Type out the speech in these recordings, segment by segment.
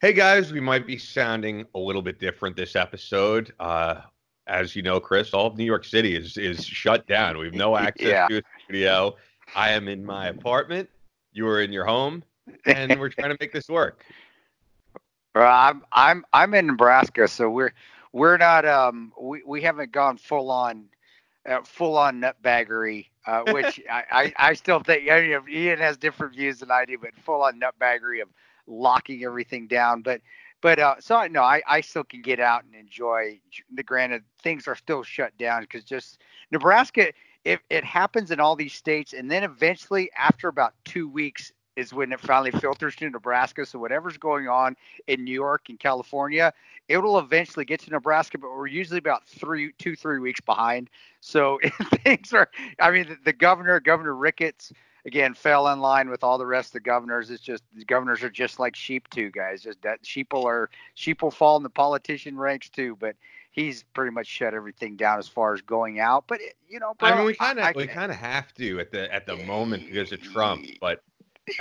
Hey guys, we might be sounding a little bit different this episode. Uh, as you know, Chris, all of New York City is is shut down. We have no access Yeah. to a studio. I am in my apartment. You are in your home, and we're trying to make this work. Well, I'm I'm I'm in Nebraska, so we're we're not um we, we haven't gone full on uh, full on nutbaggery, uh, which I, I I still think I mean, Ian has different views than I do, but full on nutbaggery of locking everything down. But but uh, so I no, I I still can get out and enjoy. The granted, things are still shut down because just Nebraska. It, it happens in all these states, and then eventually, after about two weeks, is when it finally filters to Nebraska. So whatever's going on in New York and California, it will eventually get to Nebraska, but we're usually about three, two, three weeks behind. So things are. I mean, the, the governor, Governor Ricketts, again fell in line with all the rest of the governors. It's just the governors are just like sheep too, guys. Just that sheep will are sheep will fall in the politician ranks too, but. He's pretty much shut everything down as far as going out, but it, you know, bro, I mean, we kind of we kind of have to at the at the moment because of Trump, but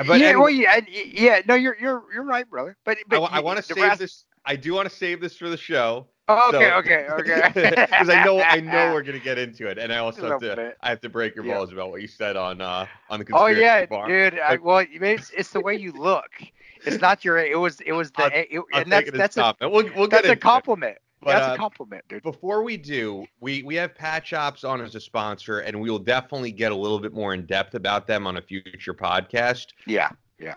but yeah, anyway, well, yeah, yeah. No, you're you're you're right, brother. But, I, but wa- I want to save Nebraska- this. I do want to save this for the show. Oh, okay, so- okay, okay. Because I know I know we're gonna get into it, and I also have to bit. I have to break your Yeah. balls about what you said on uh on the conspiracy. Oh yeah, bar. dude. I, well, it's, it's the way you look. It's not your. It was. It was the. I'll- it, I'll and that's that's a compliment. We'll, we'll get that's a it. compliment. But, that's uh, a compliment, dude. Before we do, we we have Patch Ops on as a sponsor, and we will definitely get a little bit more in depth about them on a future podcast. Yeah, yeah.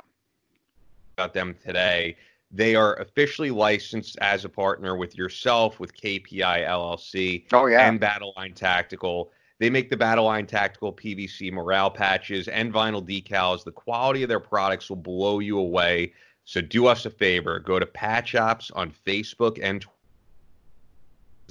about them today. They are officially licensed as a partner with yourself, with KPI LLC, Oh yeah. and Battleline Tactical. They make the Battleline Tactical PVC morale patches and vinyl decals. The quality of their products will blow you away. So do us a favor, go to Patch Ops on Facebook and Twitter,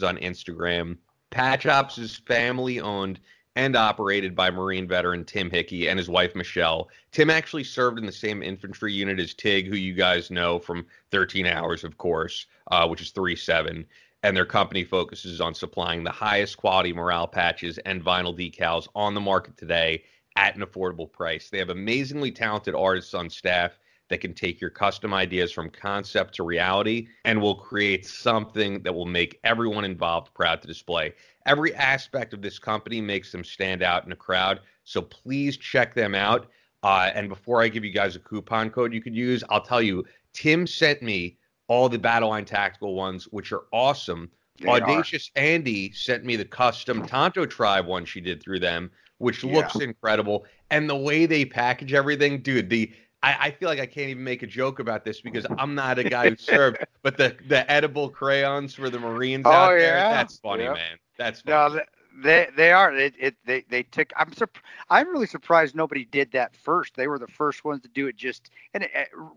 on Instagram. Patch Ops is family owned and operated by Marine veteran Tim Hickey and his wife Michelle. Tim actually served in the same infantry unit as Tig, who you guys know from 13 Hours, of course, uh, which is 3 7. And their company focuses on supplying the highest quality morale patches and vinyl decals on the market today at an affordable price. They have amazingly talented artists on staff that can take your custom ideas from concept to reality and will create something that will make everyone involved proud to display. Every aspect of this company makes them stand out in a crowd. So please check them out. Uh, and before I give you guys a coupon code you could use, I'll tell you, Tim sent me all the Battleline Tactical ones, which are awesome. They are. Audacious Andy sent me the custom Tanto Tribe one she did through them, which Yeah. looks incredible. And the way they package everything, dude, the I, I feel like I can't even make a joke about this because I'm not a guy who served, but the the edible crayons for the Marines Oh, out there, that's funny, Yep. man. That's No, funny. th- they they are. It, it they they took. I'm surp- I'm really surprised nobody did that first. They were the first ones to do it. Just and it,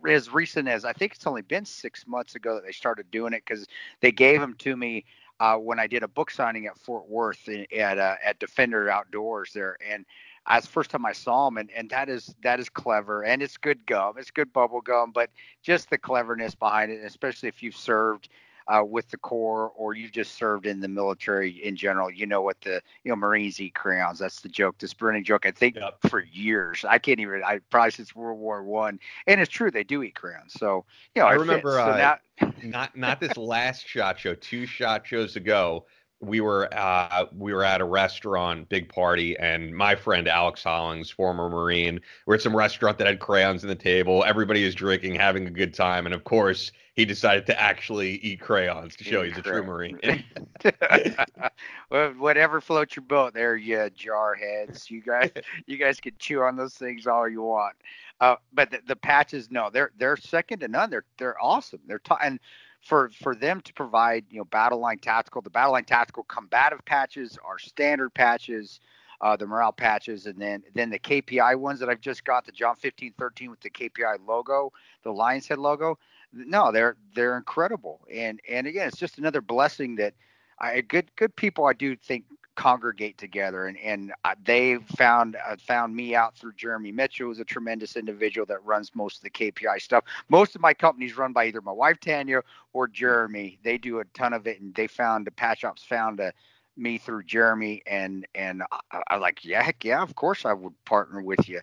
as recent as I think it's only been six months ago that they started doing it because they gave them to me uh, when I did a book signing at Fort Worth in, at uh, at Defender Outdoors there, and that's the first time I saw them, and, and that is that is clever, and it's good gum, it's good bubble gum, but just the cleverness behind it, especially if you've served uh, with the Corps or you've just served in the military in general, you know what the you know Marines eat crayons. That's the joke, this running joke. I think Yep. for years, I can't even. I probably since World War One, and it's true they do eat crayons. So you know, I remember. So uh, now- not not this last shot show, two shot shows ago. We were uh, we were at a restaurant, big party, and my friend Alex Hollings, former Marine, we're at some restaurant that had crayons on the table. Everybody is drinking, having a good time, and of course, he decided to actually eat crayons to show Eat he's a true. Marine. well, whatever floats your boat, there, you jarheads. You guys, you guys can chew on those things all you want. Uh, but the, the patches, no, they're they're second to none. They're they're awesome. They're t- and for for them to provide, you know, battle line tactical, the battle line tactical combative patches are standard patches. Uh, the morale patches, and then then the KPI ones that I've just got, the John 1513 with the KPI logo, the Lion's Head logo. No, they're they're incredible, and and again, it's just another blessing that I good good people I do think congregate together, and and uh, they found uh, found me out through Jeremy Mitchell, who's a tremendous individual that runs most of the KPI stuff. Most of my companies run by either my wife Tanya or Jeremy. They do a ton of it, and they found the patch ops found a me through Jeremy, and and I, I like yeah heck yeah of course I would partner with you,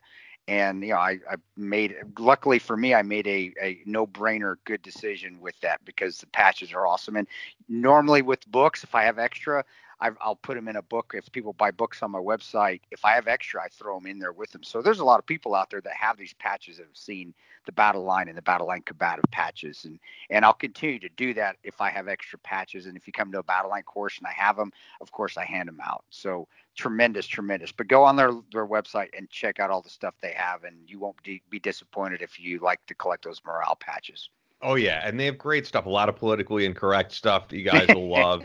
and you know I, I made luckily for me I made a, a no brainer good decision with that because the patches are awesome and normally with books if I have extra i will put them in a book. If people buy books on my website if I have extra I throw them in there with them so there's a lot of people out there that have these patches that have seen the battle line and the battle line combative patches. And and I'll continue to do that if I have extra patches. And if you come to a battle line course and I have them of course I hand them out. So tremendous, tremendous. But go on their their website and check out all the stuff they have, and you won't be, be disappointed if you like to collect those morale patches. Oh yeah, and they have great stuff. A lot of politically incorrect stuff that you guys will love.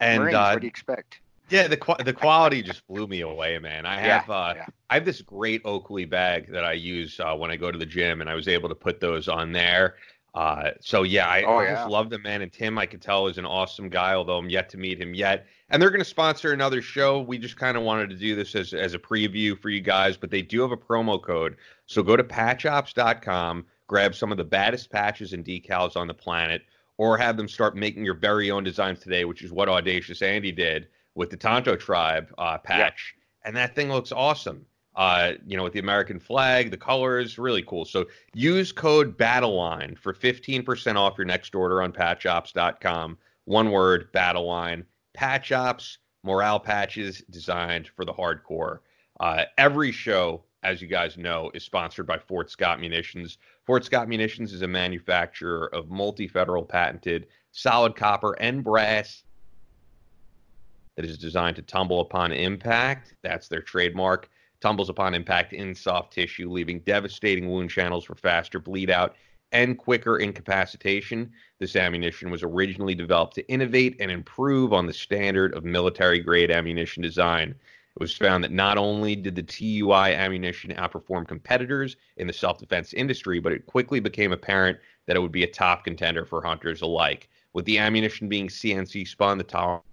and Marines, uh, what do you expect? Yeah, the the quality just blew me away, man. I have yeah, uh, yeah. I have this great Oakley bag that I use uh, when I go to the gym, and I was able to put those on there. Uh, so yeah, I, oh, I yeah. just love the man, and Tim I could tell is an awesome guy, although I'm yet to meet him yet. And they're going to sponsor another show. We just kind of wanted to do this as as a preview for you guys, but they do have a promo code. So go to patchops.com, grab some of the baddest patches and decals on the planet, or have them start making your very own designs today, which is what Audacious Andy did with the Tanto Tribe uh, patch, yeah. and that thing looks awesome uh, you know, with the American flag, the colors, really cool. So use code BattleLine for 15% off your next order on patchops.com. One word, BattleLine. Patch Ops, morale patches designed for the hardcore. Uh, every show, as you guys know, is sponsored by Fort Scott Munitions. Fort Scott Munitions is a manufacturer of multi federal patented solid copper and brass that is designed to tumble upon impact. That's their trademark tumbles upon impact in soft tissue, leaving devastating wound channels for faster bleed out and quicker incapacitation. This ammunition was originally developed to innovate and improve on the standard of military grade ammunition design. It was found that not only did the TUI ammunition outperform competitors in the self defense industry, but it quickly became apparent that it would be a top contender for hunters alike. With the ammunition being CNC spun, the top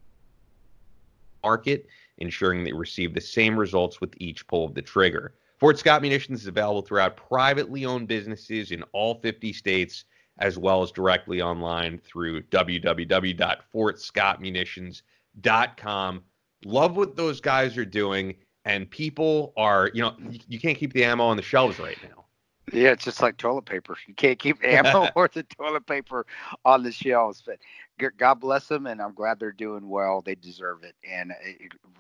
market ensuring they receive the same results with each pull of the trigger. Fort Scott Munitions is available throughout privately owned businesses in all 50 states, as well as directly online through www.fortscottmunitions.com. Love what those guys are doing, and people are, you know, you can't keep the ammo on the shelves right now. Yeah, it's just like toilet paper. You can't keep ammo or the toilet paper on the shelves. But God bless them, and I'm glad they're doing well. They deserve it. And uh,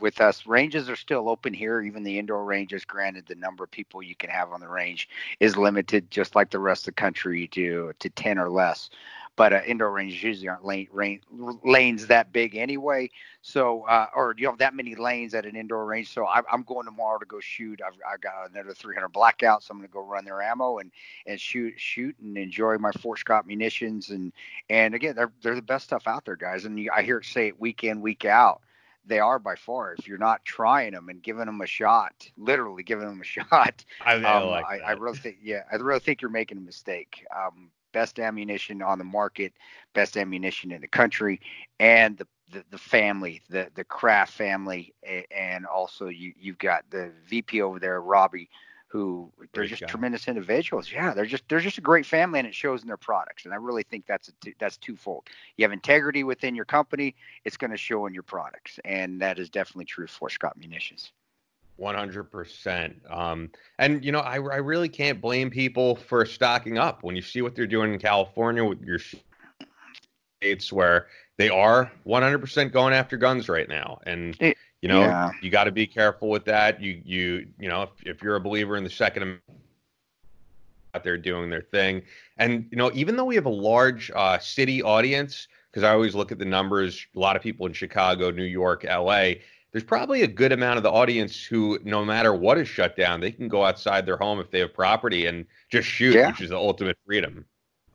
with us, ranges are still open here. Even the indoor ranges, granted, the number of people you can have on the range is limited, just like the rest of the country to to ten or less but uh, indoor ranges usually aren't lane, lane, lanes that big anyway. So, uh, or do you have that many lanes at an indoor range. So I, am going tomorrow to go shoot. I've I got another 300 blackout, so I'm going to go run their ammo and and shoot shoot and enjoy my Fort Scott munitions. And and again, they're they're the best stuff out there, guys. And you, I hear it say it week in week out. They are by far. If you're not trying them and giving them a shot, literally giving them a shot, I, um, like I, I, really think, yeah, I really think you're making a mistake. Um, best ammunition on the market, best ammunition in the country, and the the, the family, the the Craft family, and also you you've got the VP over there, Robbie, who they're great just guy. tremendous individuals. Yeah, they're just they're just a great family, and it shows in their products. And I really think that's a two, that's twofold. You have integrity within your company; it's going to show in your products, and that is definitely true for Scott Munitions. 100%. Um, and, you know, I, I really can't blame people for stocking up when you see what they're doing in California with your states where they are 100% going after guns right now. And, you know, yeah. you got to be careful with that. You, you, you know, if, if you're a believer in the Second Amendment, out there doing their thing. And, you know, even though we have a large uh, city audience, because I always look at the numbers, a lot of people in Chicago, New York, LA, there's probably a good amount of the audience who, no matter what is shut down, they can go outside their home if they have property and just shoot, yeah. which is the ultimate freedom.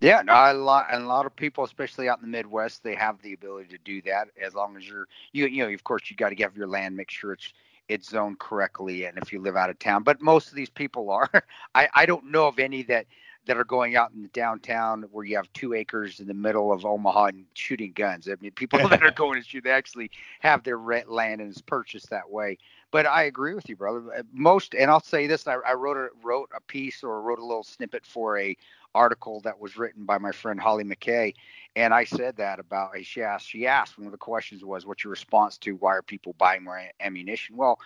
Yeah, no, a lot and a lot of people, especially out in the Midwest, they have the ability to do that as long as you're you you know, of course, you got to get your land, make sure it's it's zoned correctly, and if you live out of town. But most of these people are. I I don't know of any that that are going out in the downtown where you have two acres in the middle of Omaha and shooting guns. I mean, people that are going to shoot, they actually have their rent land and it's purchased that way. But I agree with you, brother. Uh, most, and I'll say this: I, I wrote a wrote a piece or wrote a little snippet for a article that was written by my friend Hollie McKay, and I said that about. She asked. She asked one of the questions was, "What's your response to why are people buying more ammunition?" Well,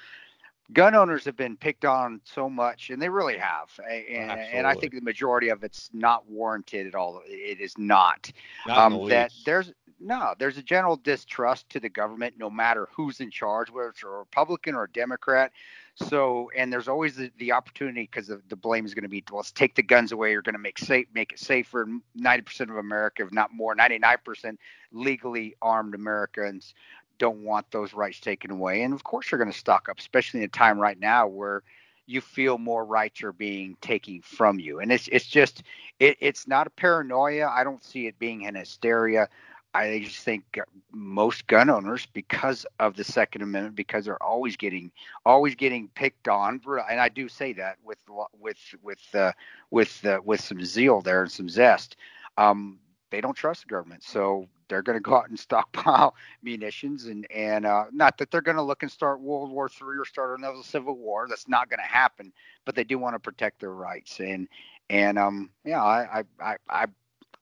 gun owners have been picked on so much, and they really have. And, and I think the majority of it's not warranted at all. It is not. not um, that there's no, there's a general distrust to the government, no matter who's in charge, whether it's a Republican or a Democrat. So, and there's always the, the opportunity because the, the blame is going to be, well, let's take the guns away. You're going to make safe, make it safer. 90% of America, if not more, 99% legally armed Americans don't want those rights taken away. And of course, you're going to stock up, especially in a time right now where you feel more rights are being taken from you. And it's it's just it, it's not a paranoia. I don't see it being an hysteria. I just think most gun owners, because of the Second Amendment, because they're always getting always getting picked on, and I do say that with with with uh, with uh, with some zeal there and some zest. Um, they don't trust the government, so they're going to go out and stockpile munitions, and and uh, not that they're going to look and start World War Three or start another civil war. That's not going to happen, but they do want to protect their rights, and and um yeah, I I I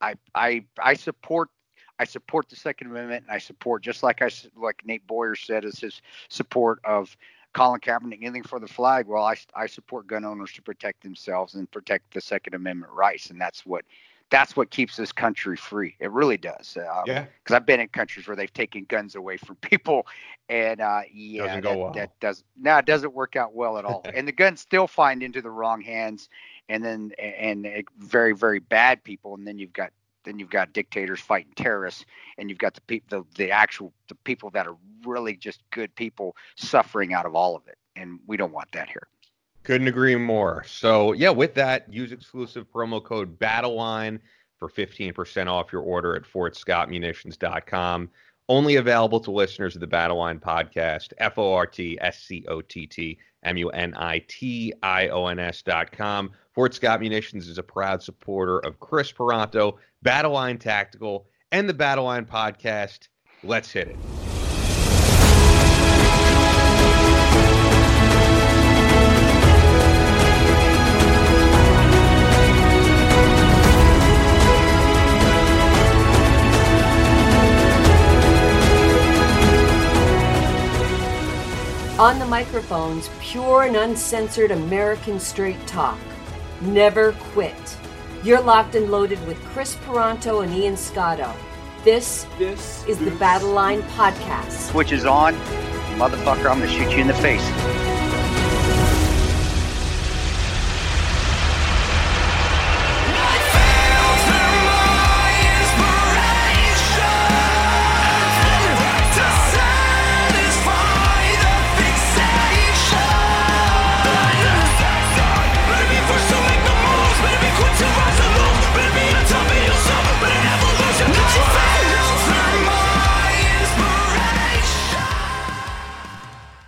I I, I support I support the Second Amendment, and I support just like I like Nate Boyer said, is his support of Colin Kaepernick anything for the flag. Well, I I support gun owners to protect themselves and protect the Second Amendment rights, and that's what that's what keeps this country free. It really does. Um, yeah. Because I've been in countries where they've taken guns away from people, and uh, yeah, doesn't that, well. that does no, it doesn't work out well at all. and the guns still find into the wrong hands, and then and, and very very bad people, and then you've got then you've got dictators fighting terrorists, and you've got the people, the, the actual the people that are really just good people suffering out of all of it, and we don't want that here. Couldn't agree more. So yeah, with that, use exclusive promo code BattleLine for 15% off your order at fortscottmunitions.com. Only available to listeners of the Battleline podcast, F O R T S C O T T M U N I T I O N S dot com. Fort Scott Munitions is a proud supporter of Kris Paronto, Battleline Tactical, and the Battleline podcast. Let's hit it. On the microphones, pure and uncensored American straight talk. Never quit. You're locked and loaded with Kris Paronto and Ian Scotto. This, this is the Battle Line Podcast. Which is on, motherfucker, I'm gonna shoot you in the face.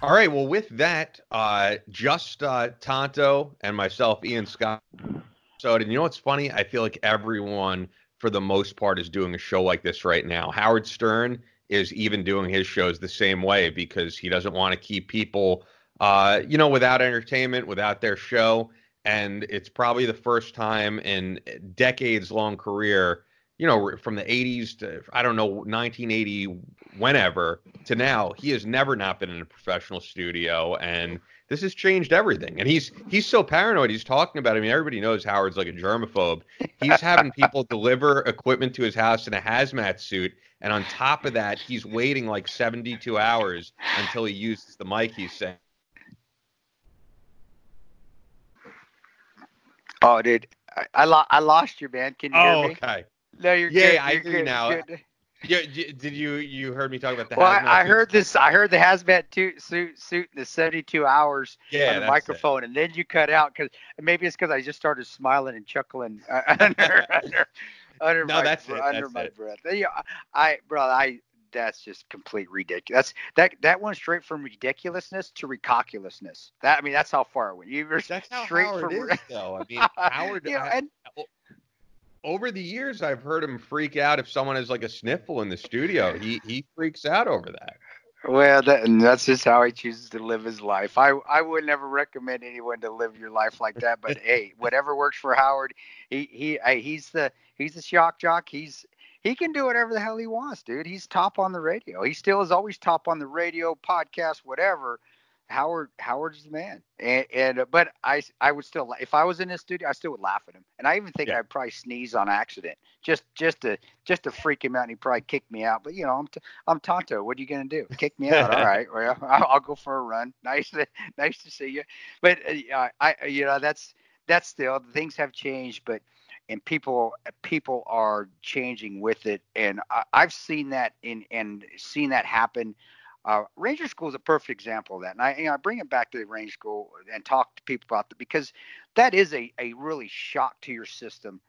All right. Well, with that, uh, just uh, Tanto and myself, Ian Scott. So, and you know what's funny? I feel like everyone, for the most part, is doing a show like this right now. Howard Stern is even doing his shows the same way because he doesn't want to keep people, uh, you know, without entertainment, without their show. And it's probably the first time in decades long career you know, from the 80s to, I don't know, 1980, whenever to now, he has never not been in a professional studio. And this has changed everything. And he's he's so paranoid. He's talking about. I mean, everybody knows Howard's like a germaphobe. He's having people deliver equipment to his house in a hazmat suit, and on top of that, he's waiting like 72 hours until he uses the mic. He's saying. Oh, dude, I I, lo- I lost you, man. Can you oh, hear me? okay. No, you're yeah, good. I hear good, now. Good. Yeah, did you you heard me talk about the? Well, I, I heard this. I heard the hazmat suit suit suit in the 72 hours yeah, on the microphone, it. and then you cut out because maybe it's because I just started smiling and chuckling uh, under under under no, my that's it, under that's my it. breath. Yeah, I bro, I that's just complete ridiculous. That's that that went straight from ridiculousness to ridiculousness. That I mean, that's how far it went. You were That's how straight Howard from is, though. I mean, Howard. Yeah, and over the years, I've heard him freak out if someone has like a sniffle in the studio. He he freaks out over that. Well, that, and that's just how he chooses to live his life. I I would never recommend anyone to live your life like that. But hey, whatever works for Howard, he he he's the he's the shock jock. He's he can do whatever the hell he wants, dude. He's top on the radio. He still is always top on the radio, podcast, whatever. Howard Howard's the man, and, and uh, but I I would still if I was in this studio I still would laugh at him, and I even think yeah. I'd probably sneeze on accident just just to just to freak him out, and he'd probably kick me out. But you know I'm t- I'm Tanto. What are you gonna do? Kick me out? All right, well I'll, I'll, go for a run. Nice to nice to see you. But uh, I you know that's that's still things have changed, but and people people are changing with it, and I, I've seen that in and seen that happen uh, Ranger School is a perfect example of that. And I, you know, I bring it back to the Ranger School and talk to people about that because that is a, a really shock to your system.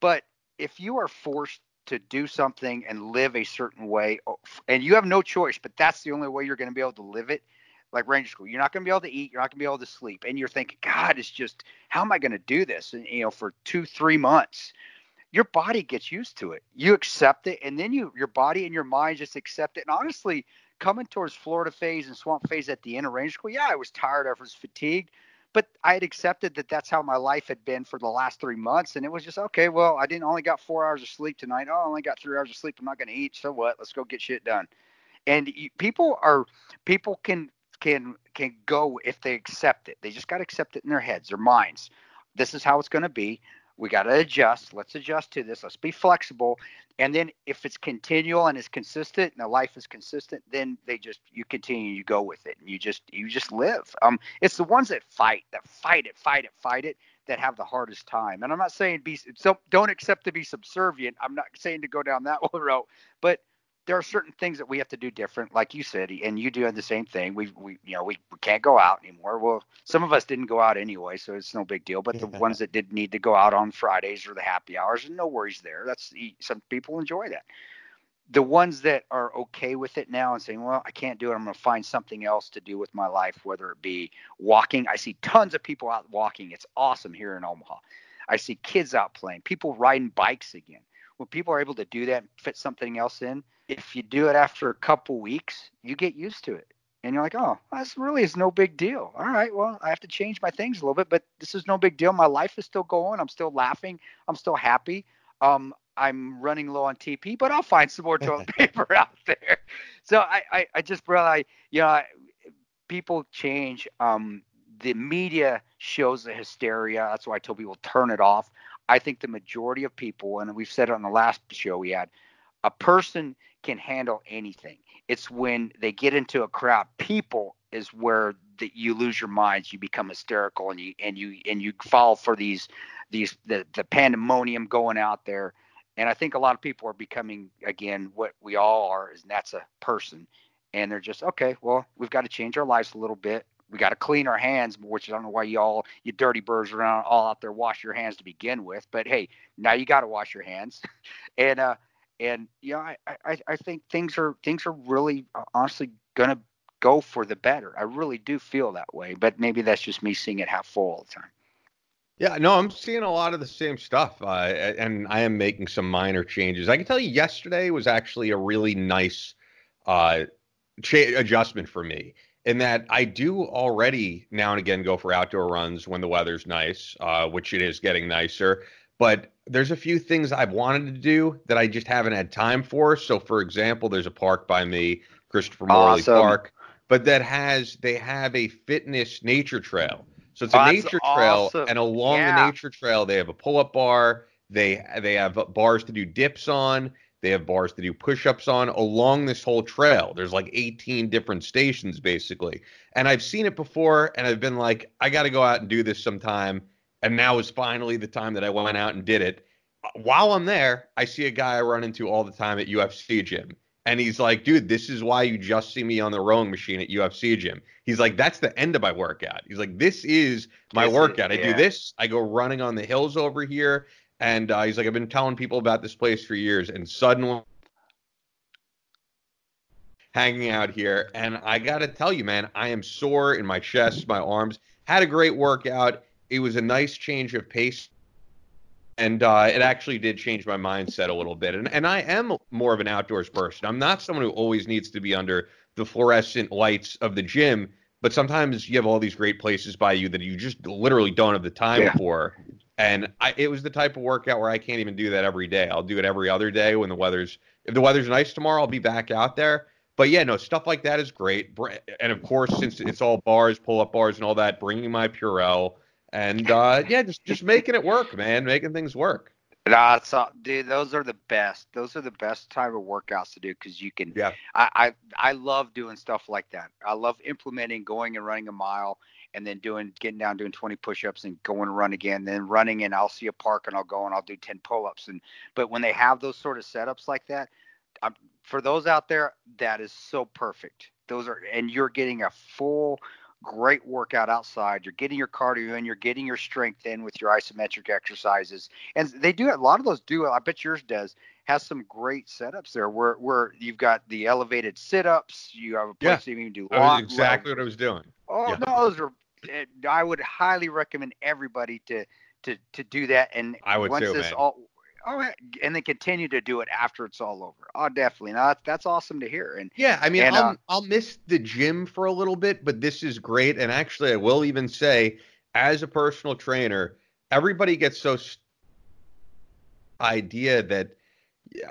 But if you are forced to do something and live a certain way, and you have no choice, but that's the only way you're going to be able to live it, like Ranger School, you're not going to be able to eat, you're not going to be able to sleep, and you're thinking, God, it's just how am I going to do this? And you know, for two, three months, your body gets used to it. You accept it, and then you, your body and your mind just accept it. And honestly, coming towards Florida phase and swamp phase at the end of Ranger School, yeah, I was tired, I was fatigued, but I had accepted that that's how my life had been for the last three months, and it was just okay. Well, I didn't only got four hours of sleep tonight. Oh, I only got three hours of sleep. I'm not going to eat. So what? Let's go get shit done. And you, people are people can can can go if they accept it. They just got to accept it in their heads, their minds. This is how it's going to be we got to adjust. Let's adjust to this. Let's be flexible. And then if it's continual and it's consistent and the life is consistent, then they just you continue, you go with it, and you just you just live. Um, it's the ones that fight, that fight it, fight it, fight it, that have the hardest time. And I'm not saying be so don't accept to be subservient. I'm not saying to go down that one road, but there are certain things that we have to do different, like you said, and you doing the same thing. We, we, you know, we, we can't go out anymore. Well, some of us didn't go out anyway, so it's no big deal. But the ones that did need to go out on Fridays or the happy hours, and no worries there. That's some people enjoy that. The ones that are okay with it now and saying, "Well, I can't do it. I'm going to find something else to do with my life, whether it be walking." I see tons of people out walking. It's awesome here in Omaha. I see kids out playing, people riding bikes again. When people are able to do that and fit something else in, if you do it after a couple weeks, you get used to it. And you're like, oh, this really is no big deal. All right, well, I have to change my things a little bit, but this is no big deal. My life is still going. I'm still laughing. I'm still happy. Um, I'm running low on TP, but I'll find some more toilet paper out there. So I, I, I just realized, you know, I, people change. Um, the media shows the hysteria. That's why I told people turn it off. I think the majority of people, and we've said it on the last show we had, a person can handle anything. It's when they get into a crowd, people is where you lose your minds, you become hysterical, and you and you and you fall for these these the the pandemonium going out there. And I think a lot of people are becoming again what we all are, is that's a person, and they're just okay. Well, we've got to change our lives a little bit. We got to clean our hands, which I don't know why you all you dirty birds around all out there wash your hands to begin with. But hey, now you got to wash your hands, and uh, and know, I, I, I think things are things are really uh, honestly gonna go for the better. I really do feel that way, but maybe that's just me seeing it half full all the time. Yeah, no, I'm seeing a lot of the same stuff, uh, and I am making some minor changes. I can tell you, yesterday was actually a really nice uh, cha- adjustment for me in that I do already now and again go for outdoor runs when the weather's nice, uh, which it is getting nicer. But there's a few things I've wanted to do that I just haven't had time for. So, for example, there's a park by me, Christopher Morley awesome. Park, but that has they have a fitness nature trail. So it's a nature trail, awesome. and along yeah. the nature trail, they have a pull-up bar. They they have bars to do dips on. They have bars to do push-ups on along this whole trail. There's like 18 different stations basically, and I've seen it before, and I've been like, I got to go out and do this sometime and now is finally the time that I went out and did it. While I'm there, I see a guy I run into all the time at UFC gym. And he's like, dude, this is why you just see me on the rowing machine at UFC gym. He's like, that's the end of my workout. He's like, this is my this workout. Is, yeah. I do this. I go running on the hills over here. And uh, he's like, I've been telling people about this place for years. And suddenly, hanging out here. And I got to tell you, man, I am sore in my chest, my arms. Had a great workout it was a nice change of pace and uh, it actually did change my mindset a little bit. And and I am more of an outdoors person. I'm not someone who always needs to be under the fluorescent lights of the gym, but sometimes you have all these great places by you that you just literally don't have the time yeah. for. And I, it was the type of workout where I can't even do that every day. I'll do it every other day when the weather's if the weather's nice tomorrow, I'll be back out there. but yeah, no, stuff like that is great. And of course, since it's all bars, pull up bars, and all that, bringing my Purell, and uh, yeah, just just making it work, man, making things work. That's uh, dude. Those are the best. Those are the best type of workouts to do because you can. Yeah. I, I I love doing stuff like that. I love implementing going and running a mile and then doing getting down doing 20 push-ups and going and run again then running and i'll see a park and i'll go and i'll do 10 pull-ups and but when they have those sort of setups like that I'm, for those out there that is so perfect those are and you're getting a full great workout outside you're getting your cardio and you're getting your strength in with your isometric exercises and they do a lot of those do i bet yours does has some great setups there where where you've got the elevated sit-ups you have a place yeah. you can do long, exactly what i was doing oh yeah. no those are eh, I would highly recommend everybody to to to do that. And I would once too, this man. all oh, and then continue to do it after it's all over. Oh, definitely. Now that's awesome to hear. And yeah, I mean, and, I'll, uh, I'll miss the gym for a little bit, but this is great. And actually, I will even say, as a personal trainer, everybody gets so st- idea that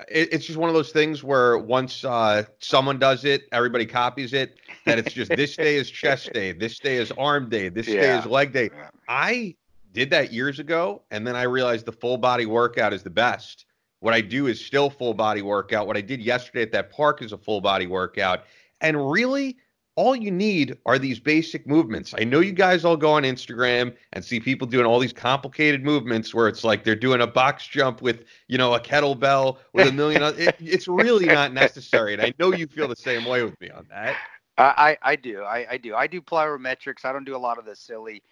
it's just one of those things where once uh, someone does it, everybody copies it. That it's just this day is chest day, this day is arm day, this yeah. day is leg day. I did that years ago, and then I realized the full body workout is the best. What I do is still full body workout. What I did yesterday at that park is a full body workout. And really, all you need are these basic movements. I know you guys all go on Instagram and see people doing all these complicated movements where it's like they're doing a box jump with, you know, a kettlebell with a million. it, it's really not necessary, and I know you feel the same way with me on that. I I do I, I do I do plyometrics. I don't do a lot of the silly.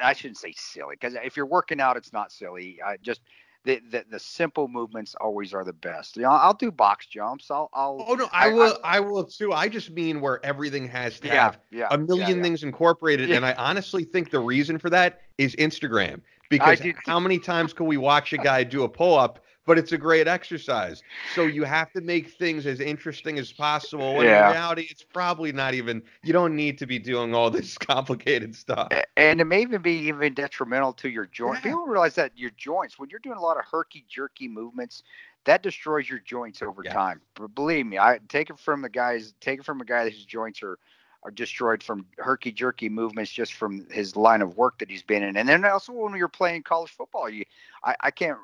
I shouldn't say silly because if you're working out, it's not silly. I just the, the, the simple movements always are the best. You know, I'll do box jumps. I'll, I'll Oh no, I, I will I, I, will too. I just mean where everything has to yeah, have yeah, a million yeah, things incorporated. And I honestly think the reason for that is Instagram. Because how many times can we watch a guy do a pull up but it's a great exercise. So you have to make things as interesting as possible. When yeah. in reality, it's probably not even. You don't need to be doing all this complicated stuff. And it may even be even detrimental to your joint. Yeah. People realize that your joints, when you're doing a lot of herky jerky movements, that destroys your joints over yeah. time. But believe me, I take it from the guys. Take it from a guy whose joints are are destroyed from herky jerky movements just from his line of work that he's been in. And then also when you're playing college football, you I, I can't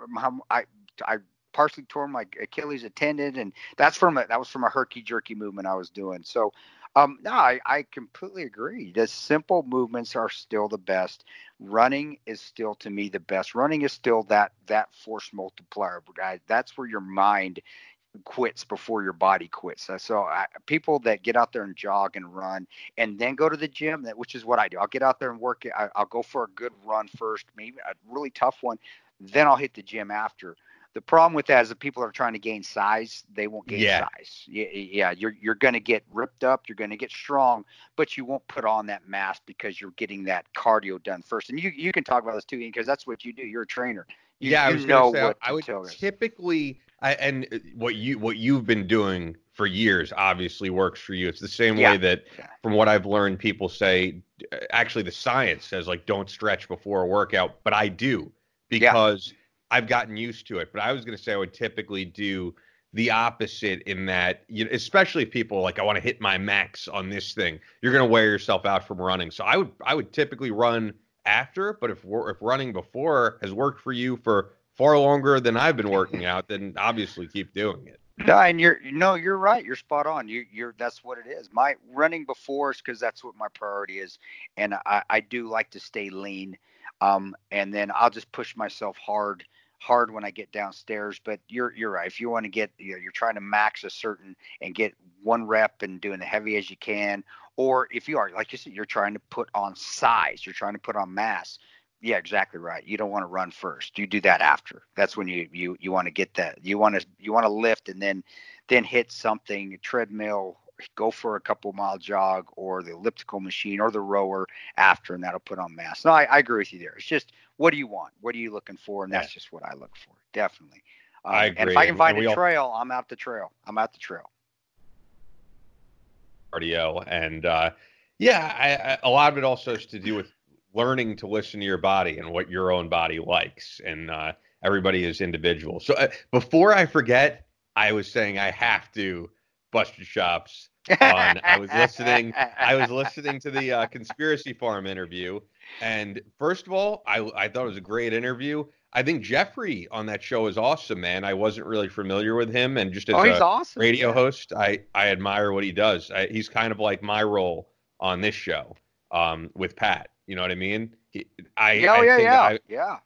I I partially tore my Achilles tendon, and that's from a, that was from a herky jerky movement I was doing. So, um, no, I, I completely agree. The simple movements are still the best. Running is still to me the best. Running is still that that force multiplier, guys. That's where your mind quits before your body quits. So I, people that get out there and jog and run and then go to the gym, that which is what I do. I'll get out there and work. I, will go for a good run first, maybe a really tough one, then I'll hit the gym after. The problem with that is that people are trying to gain size, they won't gain yeah. size. Yeah, yeah, you're you're going to get ripped up, you're going to get strong, but you won't put on that mass because you're getting that cardio done first. And you you can talk about this too, because that's what you do. You're a trainer. You, yeah, I was to say I would typically, I, and uh, what you what you've been doing for years obviously works for you. It's the same yeah. way that, from what I've learned, people say. Uh, actually, the science says like don't stretch before a workout, but I do because. Yeah I've gotten used to it. But I was going to say I would typically do the opposite in that, you know, especially if people like I want to hit my max on this thing, you're going to wear yourself out from running. So I would I would typically run after, but if if running before has worked for you for far longer than I've been working out, then obviously keep doing it. No, and you're no, you're right. You're spot on. You you're that's what it is. My running before is because that's what my priority is, and I I do like to stay lean. Um, and then I'll just push myself hard hard when I get downstairs. But you're you're right. If you want to get you know, you're trying to max a certain and get one rep and doing the heavy as you can, or if you are like you said, you're trying to put on size, you're trying to put on mass. Yeah, exactly right. You don't want to run first. You do that after. That's when you you you want to get that. You want to you want to lift and then then hit something treadmill go for a couple mile jog or the elliptical machine or the rower after, and that'll put on mass. No, I, I agree with you there. It's just what do you want? What are you looking for? And that's yeah. just what I look for. Definitely. Um, I agree. And if I can find a trail, all... I'm out the trail. I'm out the trail. Cardio and uh, yeah, I, I, a lot of it also has to do with learning to listen to your body and what your own body likes, and uh, everybody is individual. So uh, before I forget, I was saying I have to Busted Shops on. I was listening. I was listening to the uh, conspiracy farm interview, and first of all, I I thought it was a great interview. I think Jeffrey on that show is awesome, man. I wasn't really familiar with him, and just as oh, he's a awesome. radio yeah. host, I I admire what he does. I, he's kind of like my role on this show um, with Pat. You know what I mean? He, I, Oh I yeah, think yeah, I- yeah.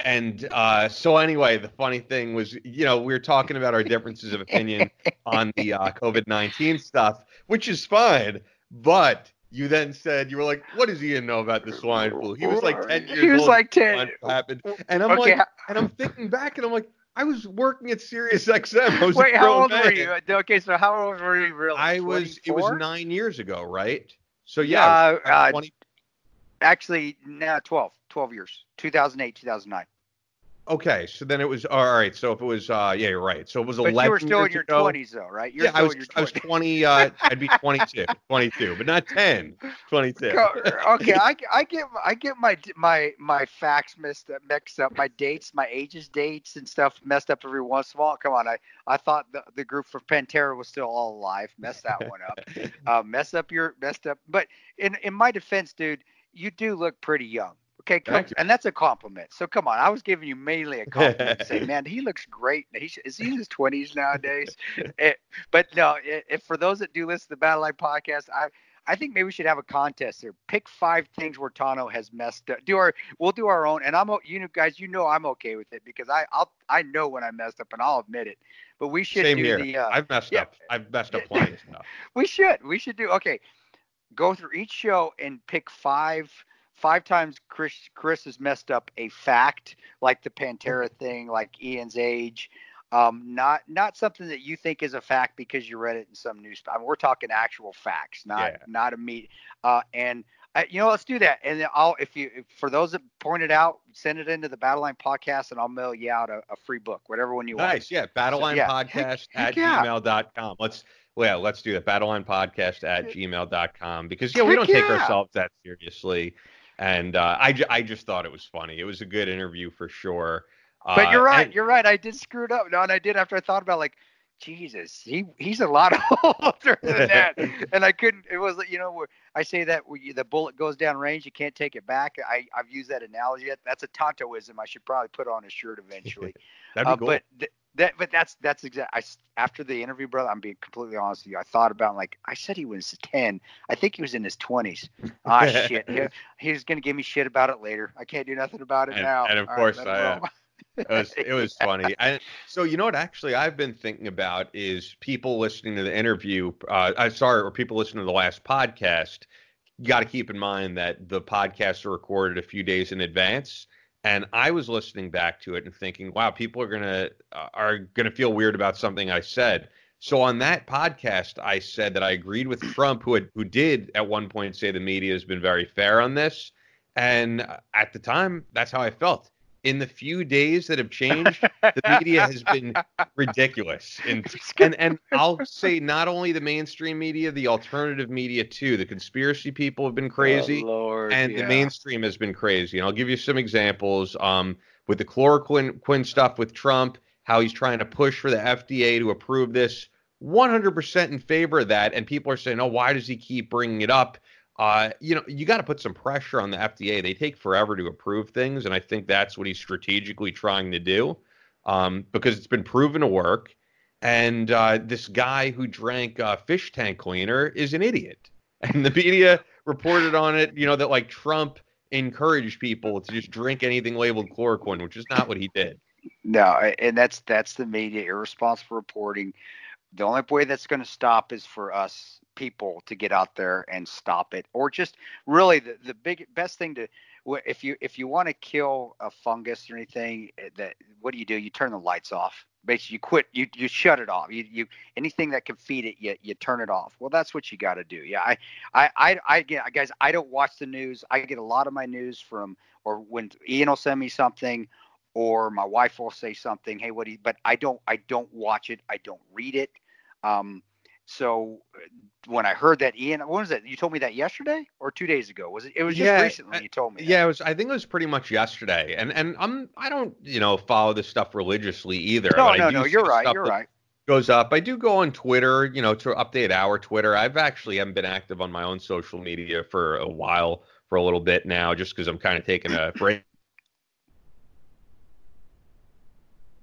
and uh, so anyway, the funny thing was, you know, we were talking about our differences of opinion on the uh, COVID nineteen stuff, which is fine. But you then said you were like, "What does Ian know about the swine flu?" He was like ten years old. He was old. like ten. happened, and I'm okay, like, and I'm thinking back, and I'm like, I was working at Sirius XM. Wait, how old were you? Okay, so how old were you really? I was. It was nine years ago, right? So yeah, Uh, uh, 20, Actually, no, 12. 12 years. 2008, 2009. Okay. So then it was all right. So if it was, uh, yeah, you're right. So it was But eleven you were still in your ago. 20s, though, right? You're yeah, I was, in your I was 20, uh, I'd be 22, 22, but not 10, 22. Okay, I, I get I get my my my facts mixed up, mixed up, my dates, my ages, dates, and stuff messed up every once in a while. Come on, I I thought the, the group for Pantera was still all alive. Messed that one up. Uh, mess up your messed up. But in in my defense, dude, you do look pretty young. Okay, come, and that's a compliment. So come on, I was giving you mainly a compliment. to say, man, he looks great. He's is he in his twenties nowadays? Eh, but no, if for those that do listen to the Battle Line podcast, I I think maybe we should have a contest here. Pick five things where Tanto has messed up. Do our we'll do our own, and I'm you know guys, you know I'm okay with it because I I'll I know when I messed up and I'll admit it. But we should Same do here. the uh, I've messed yeah. up. I've messed up plenty of stuff. we should. We should do okay. Go through each show and pick five five times Chris Chris has messed up a fact like the Pantera thing, like Ian's age. Um, not not something that you think is a fact because you read it in some news. I mean, we're talking actual facts, not Yeah. not a meet. Uh, and uh, you know, let's do that. And then I'll if you if, for those that pointed out, send it into the Battle Line podcast, and I'll mail you out a, a free book, whatever one you want. Nice. Yeah. Battleline yeah. podcast at yeah. gmail.com. Let's, well, yeah, let's do that. Battleline podcast at gmail.com because, yeah, we don't take ourselves that seriously. And uh, I, I just thought it was funny. It was a good interview for sure. But Uh, you're right. and- You're right. I did screw it up. No, and I did after I thought about like, Jesus, he he's a lot older than that. and I couldn't. It was you know I say that you, the bullet goes down range, you can't take it back. I I've used that analogy. That's a Tantoism. I should probably put on a shirt eventually. That'd be Uh, cool. But th- that but that's that's exact. I after the interview, brother. I'm being completely honest with you. I thought about like I said he was ten. I think he was in his twenties. Ah shit. He, he's gonna give me shit about it later. I can't do nothing about it And- now. and of All course let I, uh, it was it was funny. I, so you know what? Actually, I've been thinking about is people listening to the interview. Uh, I sorry, or people listening to the last podcast. You got to keep in mind that the podcasts are recorded a few days in advance. And I was listening back to it and thinking, wow, people are gonna uh, are gonna feel weird about something I said. So on that podcast, I said that I agreed with Trump, who had, who did at one point say the media has been very fair on this. And at the time, that's how I felt. In the few days that have changed, the media has been ridiculous. And and and I'll say not only the mainstream media, the alternative media too. The conspiracy people have been crazy, Oh, Lord, and the mainstream has been crazy. And I'll give you some examples. Um, with the chloroquine quin stuff with Trump, how he's trying to push for the FDA to approve this. 100% in favor of that. And people are saying, oh, why does he keep bringing it up? Uh, you know, you got to put some pressure on the FDA. They take forever to approve things, and I think that's what he's strategically trying to do, um, because it's been proven to work. And uh, this guy who drank uh, fish tank cleaner is an idiot, and the media reported on it. You know that like Trump encouraged people to just drink anything labeled chloroquine, which is not what he did. No, and that's that's the media irresponsible reporting. The only way that's going to stop is for us people to get out there and stop it, or just really the the big best thing to if you if you want to kill a fungus or anything eh, that what do you do? You turn the lights off. Basically, you quit. You you shut it off. You you anything that can feed it, you you turn it off. Well, that's what you got to do. Yeah, I I I I guys. I don't watch the news. I get a lot of my news from or when Ian will send me something or my wife will say something hey what do you but i don't i don't watch it i don't read it um so uh, when i heard that ian when was that you told me that yesterday or two days ago was it it was just Yeah, recently I- you told me that. Yeah, it was. I think it was pretty much yesterday, and and I'm I don't you know follow this stuff religiously either. no I no no you're right you're right goes up. I do go on Twitter, you know, to update our Twitter. I've actually haven't been active on my own social media for a while, for a little bit now, just because I'm kind of taking a break.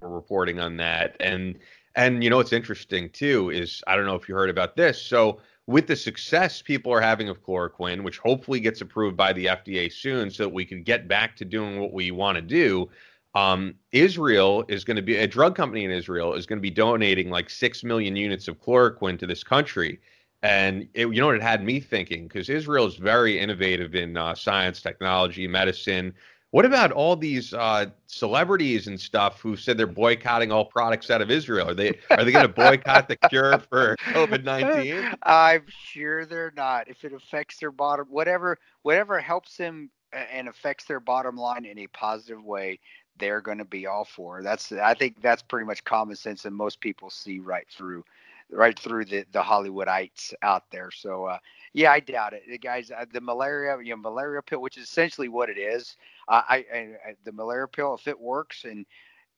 Reporting on that and and you know what's interesting too is I don't know if you heard about this. So with the success people are having of chloroquine, which hopefully gets approved by the FDA soon, so that we can get back to doing what we want to do. Um, Israel is going to be a drug company in Israel is going to be donating like six million units of chloroquine to this country. And it, you know what it had me thinking because Israel is very innovative in uh, science, technology, medicine. What about all these uh, celebrities and stuff who said they're boycotting all products out of Israel? Are they are they going to boycott the cure for COVID nineteen? I'm sure they're not. If it affects their bottom, whatever whatever helps them and affects their bottom line in a positive way, they're going to be all for. That's I think that's pretty much common sense, and most people see right through right through the the Hollywoodites out there. So uh, yeah, I doubt it. The guys, uh, the malaria, you know, malaria pill, which is essentially what it is. Uh, I, I, I, the malaria pill, if it works, and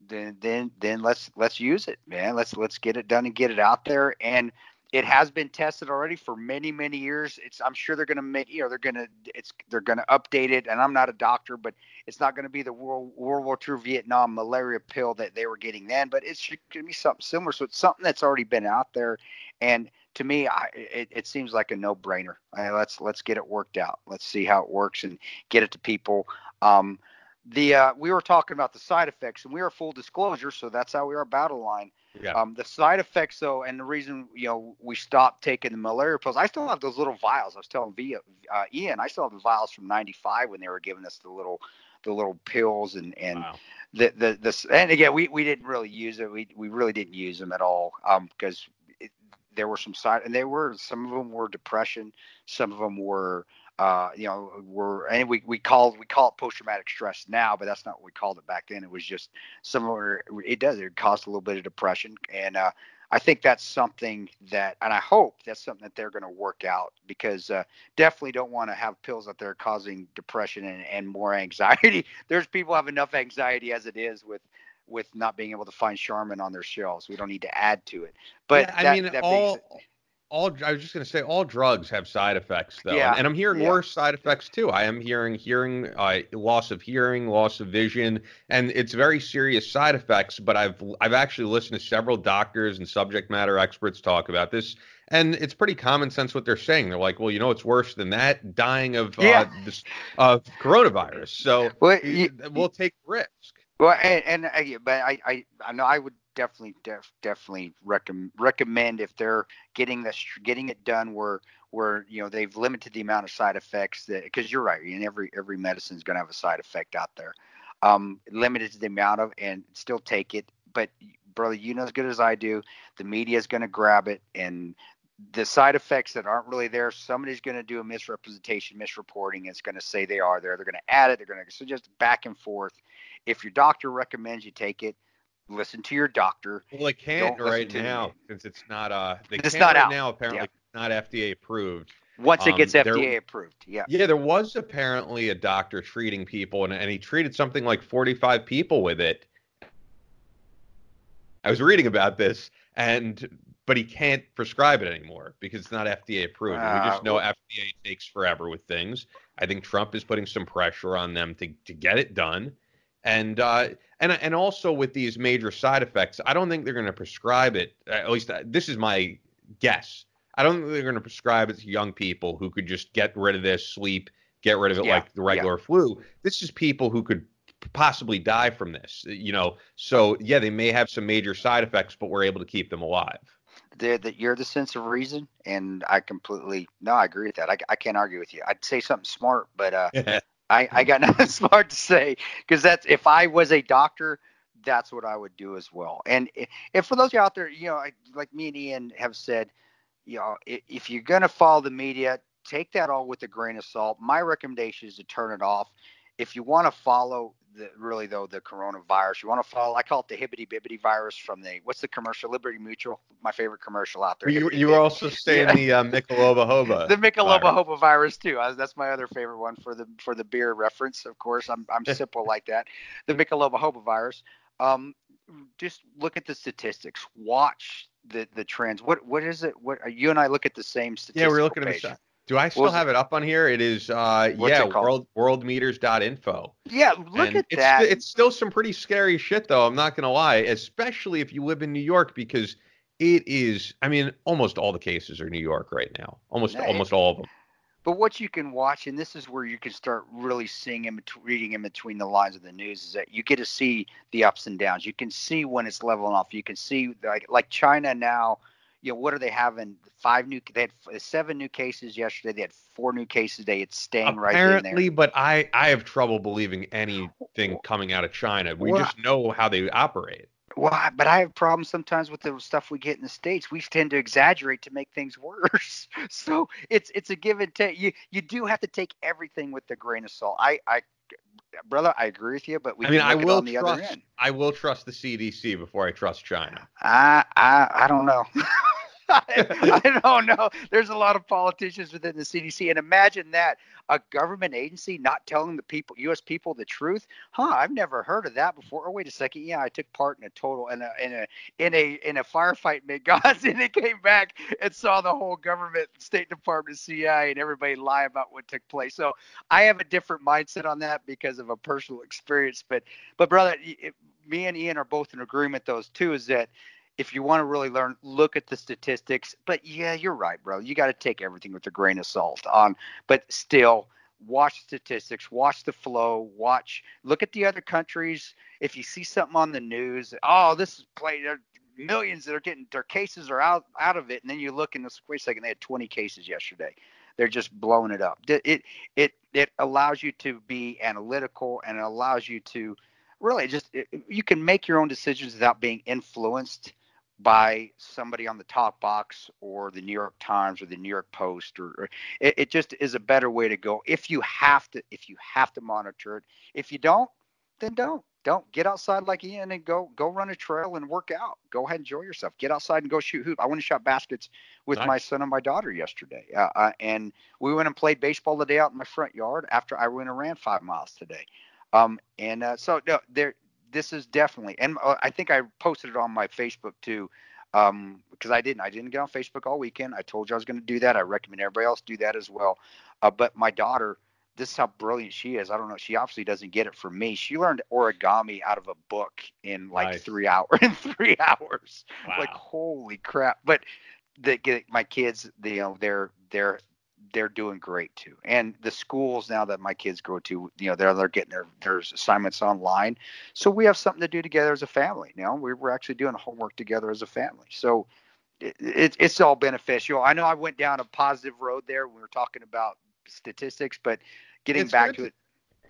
then then then let's let's use it, man. Let's let's get it done and get it out there. And it has been tested already for many many years. It's i'm sure they're going to make you know they're going to it's they're going to update it and i'm not a doctor but it's not going to be the world world war ii vietnam malaria pill that they were getting then but it's going to be something similar. So it's something that's already been out there and to me I, it, it seems like a no-brainer. Let's let's get it worked out. Let's see how it works and get it to people. Um, the uh, we were talking about the side effects and we are full disclosure so that's how we are battle line yeah. Um, the side effects, though, and the reason you know we stopped taking the malaria pills, I still have those little vials. I was telling Via, uh, Ian, I still have the vials from '95 when they were giving us the little the little pills and and wow. the the the and again we we didn't really use it. We we really didn't use them at all um, because it, there were some side and they were some of them were depression, some of them were uh, you know, we're and we we call we call it post traumatic stress now, but that's not what we called it back then. It was just similar. It does it caused a little bit of depression, and uh, I think that's something that, and I hope that's something that they're going to work out because uh, definitely don't want to have pills that they're causing depression and, and more anxiety. There's people have enough anxiety as it is with with not being able to find Charmin on their shelves. We don't need to add to it. But yeah, I that, mean, that all all I was just going to say all drugs have side effects though, yeah. and, and I'm hearing yeah. worse side effects too. I am hearing hearing uh, loss of hearing, loss of vision, and it's very serious side effects. But I've I've actually listened to several doctors and subject matter experts talk about this, and it's pretty common sense what they're saying. They're like, well, you know, it's worse than that, dying of uh, yeah. uh, this of coronavirus. So well, you, we'll take risk. Well, and, and uh, but I, I I know I would definitely def, definitely recommend recommend if they're getting this getting it done where where you know they've limited the amount of side effects that because you're right and every every medicine is going to have a side effect out there. Um limited to the amount of and still take it but brother you know as good as i do the media is going to grab it and the side effects that aren't really there somebody's going to do a misrepresentation misreporting it's going to say they are there they're going to add it they're going to just back and forth. If your doctor recommends you take it listen to your doctor. Well, they can't Don't right now since it's not uh they it's can't not right out. now apparently yeah. not FDA approved. Once it gets um, FDA there, approved, yeah. Yeah, there was apparently a doctor treating people and, and he treated something like 45 people with it. I was reading about this and but he can't prescribe it anymore because it's not FDA approved. Uh, we just know well, FDA takes forever with things. I think Trump is putting some pressure on them to to get it done. And uh, and and also with these major side effects, I don't think they're going to prescribe it. At least uh, this is my guess. I don't think they're going to prescribe it to young people who could just get rid of this, sleep, get rid of it yeah, like the regular yeah. flu. This is people who could possibly die from this. You know, so yeah, they may have some major side effects, but we're able to keep them alive. That you're the sense of reason, and I completely no, I agree with that. I, I can't argue with you. I'd say something smart, but uh, I, I got nothing smart to say because that's if I was a doctor, that's what I would do as well. And if for those of you out there, you know, like me and Ian have said, you know, if you're going to follow the media, take that all with a grain of salt. My recommendation is to turn it off. If you want to follow the really though the coronavirus. You want to follow? I call it the hibbity bibbity virus from the what's the commercial? Liberty Mutual, my favorite commercial out there. You, you were also saying yeah. the uh, Michelob Hoba. the Michelob Hoba virus too. I, that's my other favorite one for the for the beer reference. Of course, I'm I'm simple like that. The Michelob Hoba virus. Um, just look at the statistics. Watch the the trends. What what is it? What you and I look at the same statistics? Yeah, we're looking at the do I still have it? it up on here? It is uh What's yeah, world worldometers.info. Yeah, look and at it's, that. It's still some pretty scary shit though, I'm not going to lie, especially if you live in New York because it is I mean, almost all the cases are New York right now. Almost almost all of them. But what you can watch, and this is where you can start really seeing in between, reading in between the lines of the news, is that you get to see the ups and downs. You can see when it's leveling off. You can see like like China now you know, what are they having? Five new, they had seven new cases yesterday. They had four new cases today. It's staying Apparently, right there. Apparently, but I, I have trouble believing anything coming out of China. We well, just know how they operate. Well, but I have problems sometimes with the stuff we get in the states. We tend to exaggerate to make things worse. So it's it's a give and take. You you do have to take everything with a grain of salt. I I brother, I agree with you, but we. I mean, I will trust. I will trust the CDC before I trust China. I I I don't know. I, I don't know. There's a lot of politicians within the CDC, and imagine that a government agency not telling the people, U.S. people, the truth. Huh? I've never heard of that before. Oh, wait a second. Yeah, I took part in a total in a in a in a in a firefight in Benghazi, and they came back and saw the whole government, State Department, CIA, and everybody lie about what took place. So I have a different mindset on that because of a personal experience. But but brother, it, me and Ian are both in agreement. Those two is that if you want to really learn, look at the statistics. But yeah, you're right, bro. You got to take everything with a grain of salt. On, but still, watch statistics, watch the flow, watch, look at the other countries. If you see something on the news, oh, this is played. Millions that are getting their cases are out out of it, and then you look and this wait a second, they had 20 cases yesterday. They're just blowing it up. It it it allows you to be analytical and it allows you to really just it, you can make your own decisions without being influenced by somebody on the top box or the New York Times or the New York Post or, or it, it, just is a better way to go if you have to if you have to monitor it. If you don't, then don't. Don't get outside like Ian and go go run a trail and work out. Go ahead, and enjoy yourself. Get outside and go shoot hoop. I went and shot baskets with nice. my son and my daughter yesterday, uh, uh, and we went and played baseball today out in my front yard after I went and ran five miles today. Um, and uh, so no, there this is definitely, and uh, I think I posted it on my Facebook too, um, because I didn't. I didn't get on Facebook all weekend. I told you I was going to do that. I recommend everybody else do that as well. Uh, but my daughter, this is how brilliant she is. I don't know. She obviously doesn't get it from me. She learned origami out of a book in like nice. three hours. In three hours, wow. like holy crap! But the, my kids, you know, they're they're they're doing great too. And the schools now that my kids go to, you know, they're they're getting their their assignments online. So we have something to do together as a family. You know, we we're actually doing homework together as a family. So it, it, it's all beneficial. I know I went down a positive road there when we were talking about statistics, but getting it's back to it.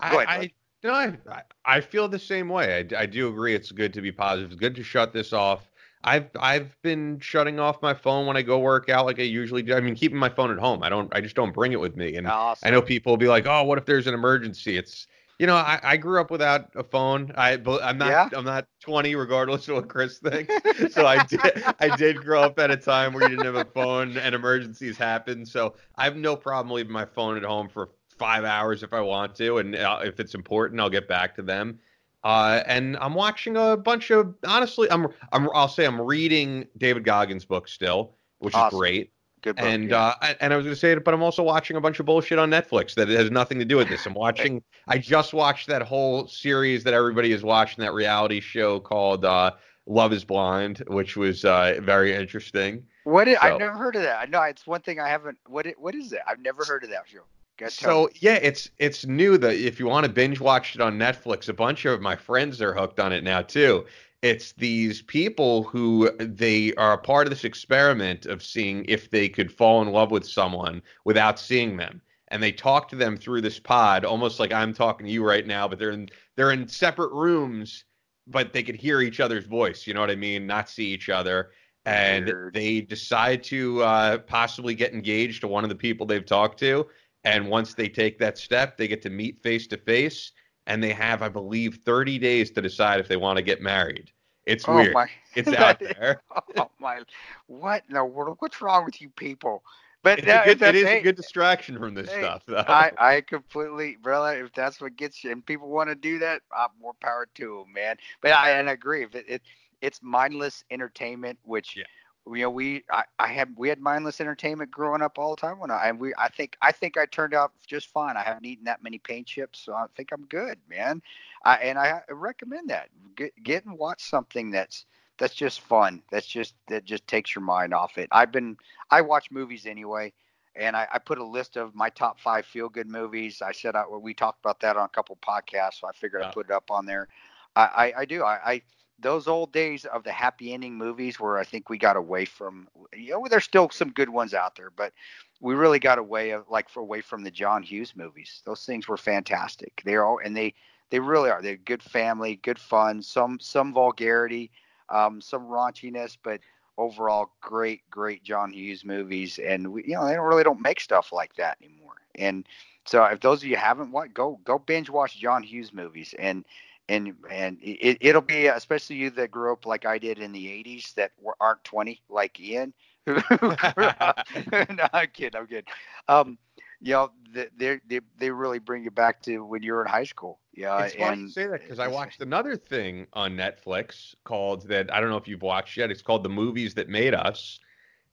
Go I, ahead. I, no, I, I feel the same way. I, I do agree. It's good to be positive. It's good to shut this off I've I've been shutting off my phone when I go work out like I usually do. I mean, keeping my phone at home. I don't. I just don't bring it with me. And awesome. I know people will be like, "Oh, what if there's an emergency?" It's you know, I, I grew up without a phone. I I'm not yeah. I'm not 20, regardless of what Kris thinks. so I did I did grow up at a time where you didn't have a phone and emergencies happen. So I have no problem leaving my phone at home for five hours if I want to, and uh, if it's important, I'll get back to them. Uh, and I'm watching a bunch of honestly, I'm, I'm I'll say I'm reading David Goggins' book still, which awesome. is great. Good book, and yeah. uh, and I was going to say it, but I'm also watching a bunch of bullshit on Netflix that has nothing to do with this. I'm watching. I just watched that whole series that everybody is watching, that reality show called uh, Love Is Blind, which was uh, very interesting. What? Is, so, I've never heard of that. I know it's one thing I haven't. What? What is it? I've never heard of that show so yeah, it's it's new that if you want to binge watch it on Netflix, a bunch of my friends are hooked on it now too. It's these people who they are a part of this experiment of seeing if they could fall in love with someone without seeing them. And they talk to them through this pod, almost like I'm talking to you right now, but they're in they're in separate rooms, but they could hear each other's voice. You know what I mean? Not see each other and Weird. they decide to uh, possibly get engaged to one of the people they've talked to and once they take that step, they get to meet face to face, and they have, I believe, 30 days to decide if they want to get married. It's oh weird. My. It's out there. oh my! What in the world? What's wrong with you people? But it's that, a good, it is hey, a good distraction from this hey, stuff, though. I, I completely, brother. If that's what gets you, and people want to do that, uh, more power to them, man. But I and I agree. If it, it, it's mindless entertainment, which yeah you know, we I, I had we had mindless entertainment growing up all the time when I and we I think I think I turned out just fine. I haven't eaten that many paint chips, so I think I'm good, man. I, and I recommend that get, get and watch something that's that's just fun. That's just that just takes your mind off it. I've been I watch movies anyway, and I, I put a list of my top five feel good movies. I said I, we talked about that on a couple podcasts, so I figured yeah. I'd put it up on there. I, I, I do. I, I those old days of the happy ending movies where I think we got away from you know there's still some good ones out there, but we really got away of like away from the John Hughes movies. Those things were fantastic. They're all and they they really are. They're good family, good fun, some some vulgarity, um, some raunchiness, but overall great great John Hughes movies. And we, you know they don't really don't make stuff like that anymore. And so if those of you haven't watched, go go binge watch John Hughes movies and and and it, it'll be especially you that grew up like I did in the 80s that were, aren't 20 like Ian. no, I'm kidding. I'm kidding. Um, you know, they, they they really bring you back to when you were in high school. Yeah, it's funny you say that because I watched another thing on Netflix called that. I don't know if you've watched yet. It's called The Movies That Made Us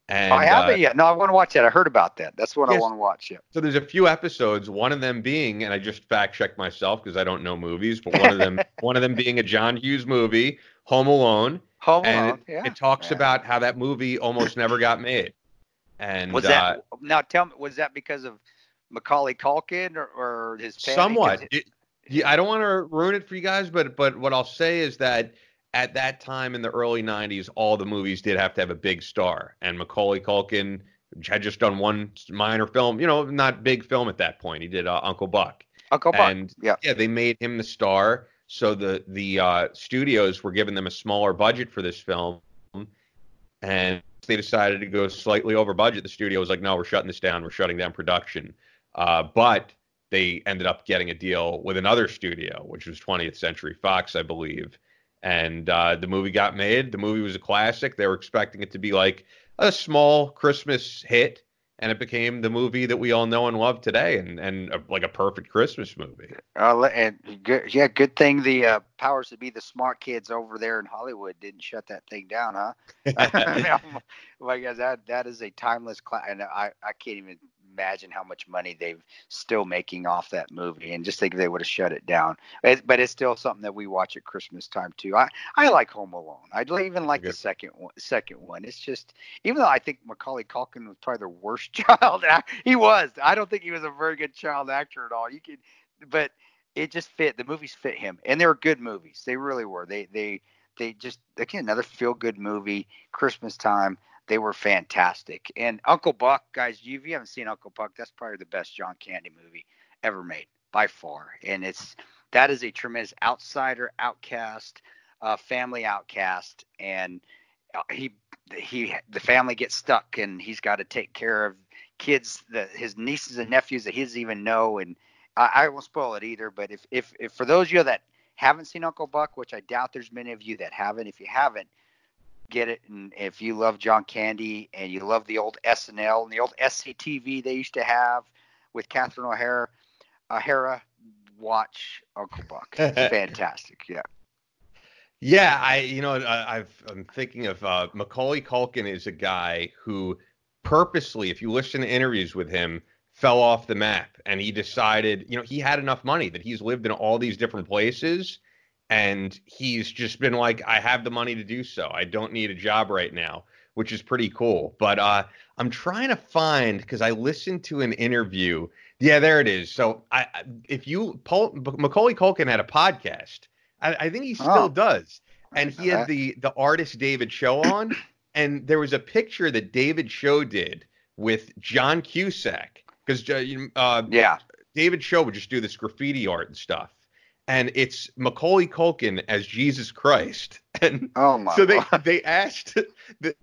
and, I haven't uh, yet. No, I want to watch that. I heard about that. That's what yes, I want to watch. Yeah. So there's a few episodes. One of them being, and I just fact checked myself because I don't know movies, but one of them, one of them being a John Hughes movie, Home Alone. Home Alone. It, yeah. it talks yeah. about how that movie almost never got made. And was that uh, now? Tell me, was that because of Macaulay Culkin or, or his somewhat? It, yeah, I don't want to ruin it for you guys, but but what I'll say is that at that time in the early 90s, all the movies did have to have a big star. And Macaulay Culkin had just done one minor film, you know, not big film at that point. He did uh, Uncle Buck. Uncle Buck. And yeah. yeah, they made him the star. So the the uh, studios were giving them a smaller budget for this film, and they decided to go slightly over budget. The studio was like, "No, we're shutting this down. We're shutting down production." Uh, but they ended up getting a deal with another studio, which was 20th Century Fox, I believe, and uh, the movie got made. The movie was a classic. They were expecting it to be like a small Christmas hit, and it became the movie that we all know and love today, and and a, like a perfect Christmas movie. Uh, and good, yeah, good thing the uh, powers to be the smart kids over there in Hollywood didn't shut that thing down, huh? like that that is a timeless class, and I I can't even imagine how much money they've still making off that movie, and just think they would have shut it down. It, but it's still something that we watch at Christmas time too. I I like Home Alone. I even like the second one. Second one. It's just even though I think Macaulay Culkin was probably the worst child actor. He was. I don't think he was a very good child actor at all. You could, but it just fit. The movies fit him, and they were good movies. They really were. They they they just again another feel good movie Christmas time they were fantastic. And Uncle Buck, guys, if you haven't seen Uncle Buck, that's probably the best John Candy movie ever made by far. And it's that is a tremendous outsider, outcast, uh, family outcast, and uh, he he the family gets stuck, and he's got to take care of kids, that his nieces and nephews that he doesn't even know. And I, I won't spoil it either. But if, if if for those of you that haven't seen Uncle Buck, which I doubt there's many of you that haven't, if you haven't, get it. And if you love John Candy and you love the old SNL and the old SCTV they used to have with Catherine O'Hara, O'Hara, watch Uncle Buck. fantastic. Yeah. Yeah, I you know I, I've I'm thinking of uh, Macaulay Culkin is a guy who purposely, if you listen to interviews with him, fell off the map, and he decided you know he had enough money that he's lived in all these different places and he's just been like i have the money to do so. I don't need a job right now which is pretty cool. But uh, i'm trying to find because i listened to an interview. Yeah there it is. So i if you Paul, macaulay culkin had a podcast. I, I think he still oh. does. And he had the the artist david Choe on and there was a picture that david Choe did with john cusack. Because uh, uh, yeah. David Choe would just do this graffiti art and stuff and it's Macaulay Culkin as Jesus Christ. And oh my so they they asked the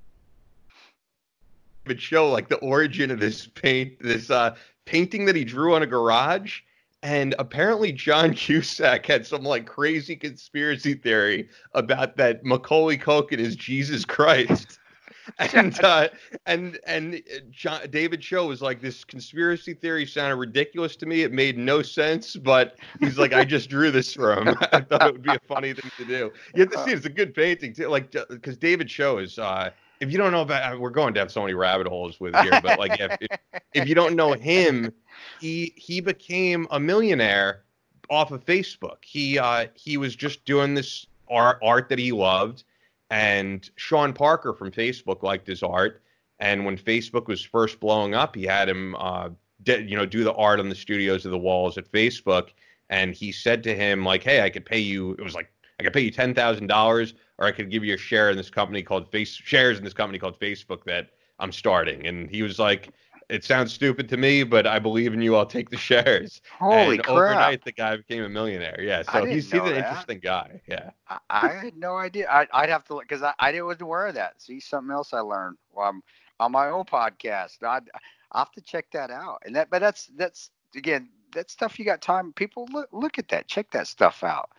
but Choe like the origin of this paint this uh painting that he drew on a garage and apparently John Cusack had some like crazy conspiracy theory about that Macaulay Culkin is Jesus Christ. and uh, and and uh, John, David Choe was like, this conspiracy theory sounded ridiculous to me. It made no sense, but he's like, I just drew this for him. I thought it would be a funny thing to do. You have to see, it's a good painting too. Like, because David Choe is uh, if you don't know about, we're going down so many rabbit holes with here, but like if, if, if you don't know him, he he became a millionaire off of Facebook. He uh he was just doing this art art that he loved, and Sean Parker from Facebook liked his art. And when Facebook was first blowing up, he had him uh you know do the art on the studios of the walls at Facebook. And he said to him like, "Hey, I could pay you." It was like I could pay you ten thousand dollars, or I could give you a share in this company called Face shares in this company called Facebook that I'm starting. And he was like, "It sounds stupid to me, but I believe in you. I'll take the shares." Holy and crap! Overnight, the guy became a millionaire. Yeah, I so he's, he's an that. interesting guy. Yeah. I, I had no idea. I, I'd have to look because I, I didn't wasn't aware of that. See something else I learned while I'm on my own podcast. I'd, I have to check that out. And that, but that's that's again that stuff you got time. People look look at that. Check that stuff out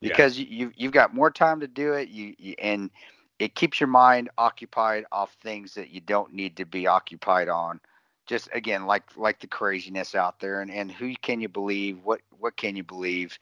Yeah. because you, you you've got more time to do it. You, you and it keeps your mind occupied off things that you don't need to be occupied on. Just again, like like the craziness out there, and and who can you believe? What what can you believe?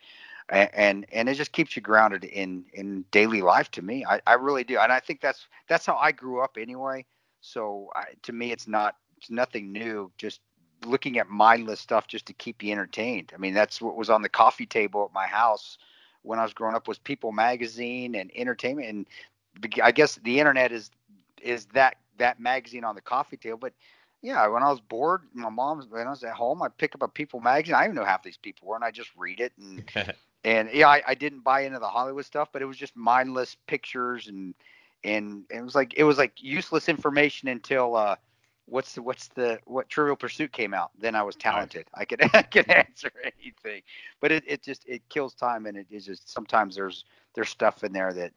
A- and and it just keeps you grounded in in daily life to me i, I really do and i think that's that's how i grew up anyway so I, to me it's not it's nothing new just looking at mindless stuff just to keep you entertained i mean that's what was on the coffee table at my house when i was growing up was people magazine and entertainment and i guess the internet is is that that magazine on the coffee table but yeah when i was bored my mom's when i was at home i'd pick up a people magazine i didn't know half these people were and i just read it and and yeah, I, I didn't buy into the Hollywood stuff, but it was just mindless pictures and and it was like it was like useless information until uh what's the what's the what Trivial Pursuit came out. Then I was talented. I could I could answer anything, but it, it just it kills time and it is just sometimes there's there's stuff in there that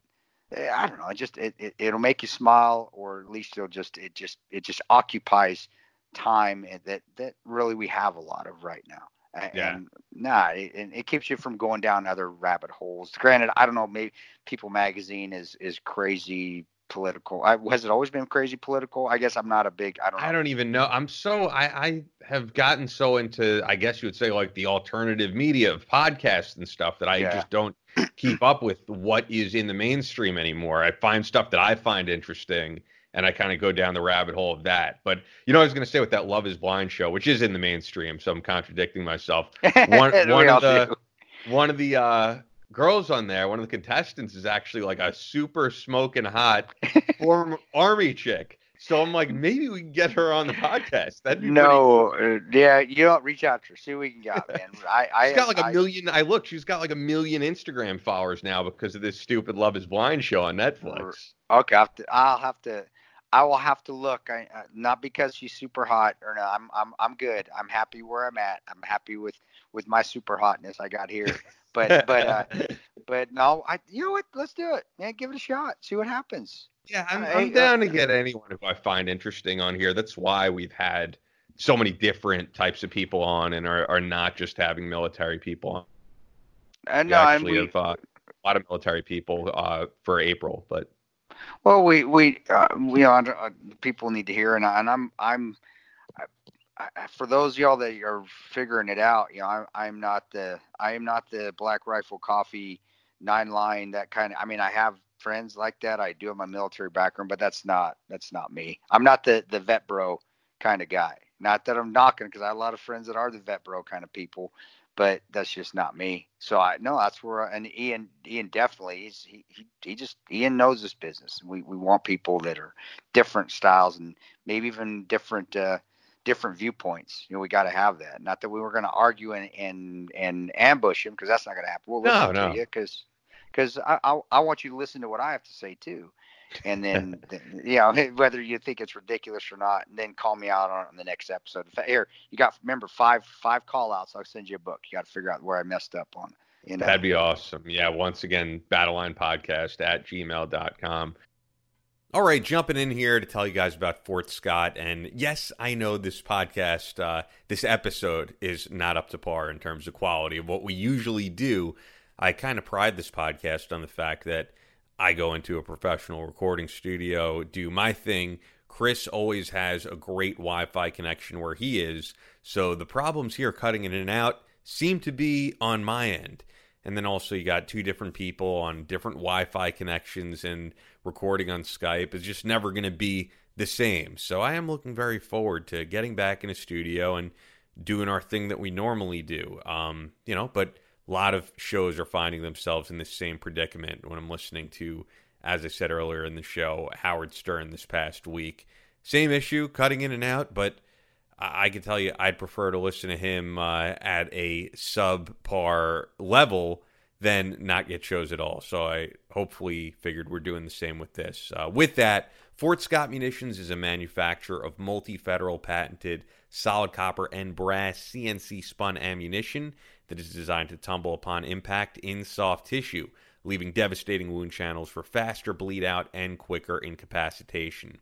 eh, I don't know. It just it, it it'll make you smile or at least it'll just it just it just occupies time that that really we have a lot of right now. Yeah. And nah, it, and it keeps you from going down other rabbit holes. Granted, I don't know. Maybe People Magazine is is crazy political. I, has it always been crazy political? I guess I'm not a big. I don't. Know. I don't even know. I'm so I, I have gotten so into I guess you would say like the alternative media of podcasts and stuff that I Yeah. just don't keep up with what is in the mainstream anymore. I find stuff that I find interesting and I kind of go down the rabbit hole of that. But you know, I was going to say with that Love Is Blind show, which is in the mainstream, so I'm contradicting myself. One one of the do. one of the uh, girls on there, one of the contestants is actually like a super smoking hot former army chick. So I'm like, maybe we can get her on the podcast. That'd be No, uh, yeah, you don't reach out to her. See what we can get, man. I, I, She's got like a I- million. I look, she's got like a million Instagram followers now because of this stupid Love Is Blind show on Netflix. Okay, I'll have to. I'll have to. I will have to look. I, uh, not because she's super hot or no. I'm I'm I'm good. I'm happy where I'm at. I'm happy with with my super hotness I got here. But but uh, but no, I you know what? Let's do it, man. Give it a shot. See what happens. yeah, I'm, I- I'm uh, down to get anyone who I find interesting on here. That's why we've had so many different types of people on, and are, are not just having military people on. And We no, actually we, have uh, a lot of military people uh, for April, but Well, we we uh, we know uh, people need to hear, and, I, and I'm I'm I, I, for those y'all that are figuring it out, you know, I'm I'm not the I am not the Black Rifle Coffee nine line that kind of. I mean, I have friends like that. I do have my military background, but that's not that's not me. I'm not the the vet bro kind of guy. Not that I'm knocking, because I have a lot of friends that are the vet bro kind of people, but that's just not me. So I no, that's where and Ian Ian definitely he's he he, he just Ian knows this business. We we want people that are different styles and maybe even different uh different viewpoints. You know, we got to have that. Not that we were going to argue and and and ambush him because that's not going to happen. We'll No, listen no. to you because because I, I I want you to listen to what I have to say too. And then, then, you know, whether you think it's ridiculous or not, and then call me out on it in the next episode. Here, you got remember five five call outs. I'll send you a book. You got to figure out where I messed up on. You know, that'd be awesome. Yeah, once again, Battleline Podcast at gmail.com. All right, jumping in here to tell you guys about Fort Scott. And yes, I know this podcast, uh, this episode is not up to par in terms of quality of what we usually do. I kind of pride this podcast on the fact that I go into a professional recording studio, do my thing. Kris always has a great Wi Fi connection where he is. So the problems here cutting in and out seem to be on my end. and then also you got two different people on different Wi-Fi connections and recording on Skype is just never going to be the same. So I am looking very forward to getting back in a studio and doing our thing that we normally do. Um, you know, but a lot of shows are finding themselves in this same predicament when I'm listening to, as I said earlier in the show, Howard Stern this past week. Same issue, cutting in and out, but I, I can tell you I'd prefer to listen to him uh, at a subpar level than not get shows at all. So I hopefully figured we're doing the same with this. Uh, with that, Fort Scott Munitions is a manufacturer of multi federal patented solid copper and brass CNC spun ammunition that is designed to tumble upon impact in soft tissue, leaving devastating wound channels for faster bleed out and quicker incapacitation.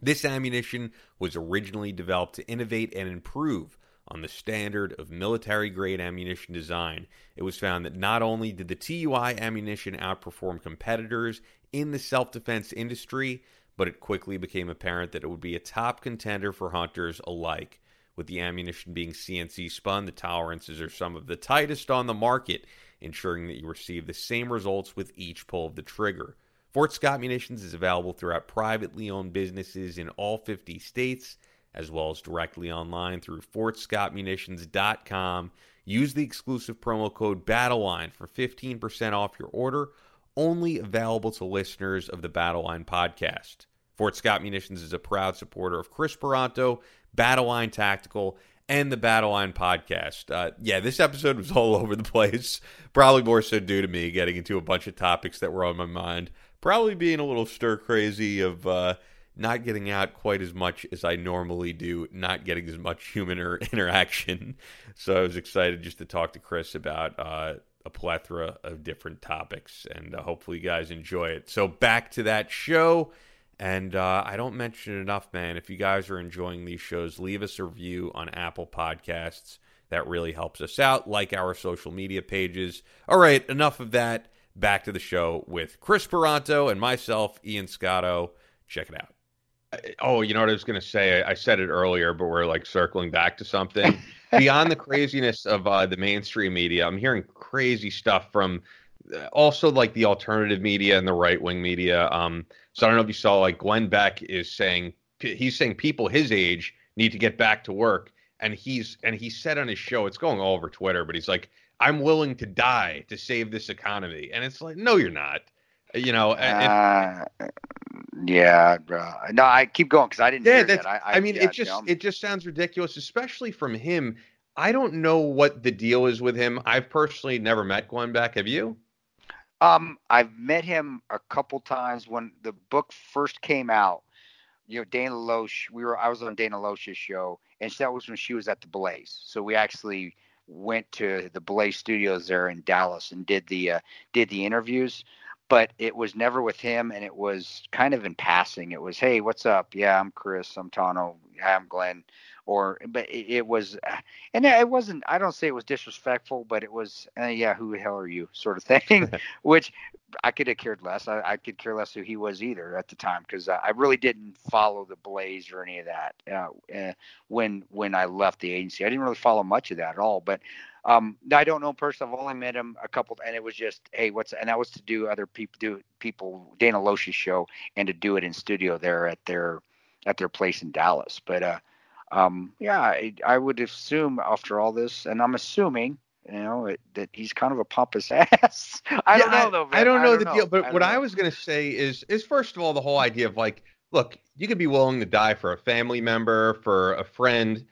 This ammunition was originally developed to innovate and improve on the standard of military grade ammunition design. It was found that not only did the TUI ammunition outperform competitors in the self defense industry, but it quickly became apparent that it would be a top contender for hunters alike. With the ammunition being CNC spun, the tolerances are some of the tightest on the market, ensuring that you receive the same results with each pull of the trigger. Fort Scott Munitions is available throughout privately owned businesses in all 50 states, as well as directly online through fortscottmunitions.com. Use the exclusive promo code BATTLELINE for 15% off your order, only available to listeners of the Battleline podcast. Fort Scott Munitions is a proud supporter of Kris Paronto Battle Line Tactical, and the Battle Line podcast. Uh, yeah, this episode was all over the place. Probably more so due to me getting into a bunch of topics that were on my mind. Probably being a little stir crazy of uh, not getting out quite as much as I normally do, not getting as much human er- interaction. So I was excited just to talk to Kris about uh, a plethora of different topics, and uh, hopefully you guys enjoy it. So back to that show. And uh, I don't mention it enough, man. If you guys are enjoying these shows, leave us a review on Apple Podcasts. That really helps us out. Like our social media pages. All right, enough of that. Back to the show with Kris Paronto and myself, Ian Scotto. Check it out. Oh, you know what I was going to say? I said it earlier, but we're like circling back to something. Beyond the craziness of uh, the mainstream media, I'm hearing crazy stuff from uh, also like the alternative media and the right wing media. Um, so I don't know if you saw like Glenn Beck is saying he's saying people his age need to get back to work, and he's and he said on his show it's going all over Twitter, but he's like I'm willing to die to save this economy, and it's like no, you're not. You know. Uh, yeah, bro. No, I keep going because I didn't. Yeah, that's. That. I, I, I, mean, yeah, it just it just sounds ridiculous, especially from him. I don't know what the deal is with him. I've personally never met Glenn Beck. Have you? Um, I've met him a couple times when the book first came out. You know, Dana Loesch. We were. I was on Dana Loesch's show, and that was when she was at the Blaze. So we actually went to the Blaze Studios there in Dallas and did the uh, did the interviews. But it was never with him, and it was kind of in passing. It was, "Hey, what's up? Yeah, I'm Kris. I'm Tanto. I'm Glenn." Or but it, it, was uh, and it wasn't i don't say it was disrespectful but it was uh, yeah who the hell are you sort of thing which i could have cared less I, I, could care less who he was either at the time because I, really didn't follow the blaze or any of that uh, uh, when when i left the agency i didn't really follow much of that at all but um, I don't know personally. I've only met him a couple, and it was just, hey, what's, and that was to do other people, do people Dana Loesch's show, and to do it in studio there at their, at their place in Dallas. But uh, um, yeah, I, I, would assume after all this, and I'm assuming, you know, it, that he's kind of a pompous ass. I yeah, don't know though. Man. I don't know I don't the know. deal, but I what know. I was gonna say is, is first of all, the whole idea of like, look, you could be willing to die for a family member, for a friend.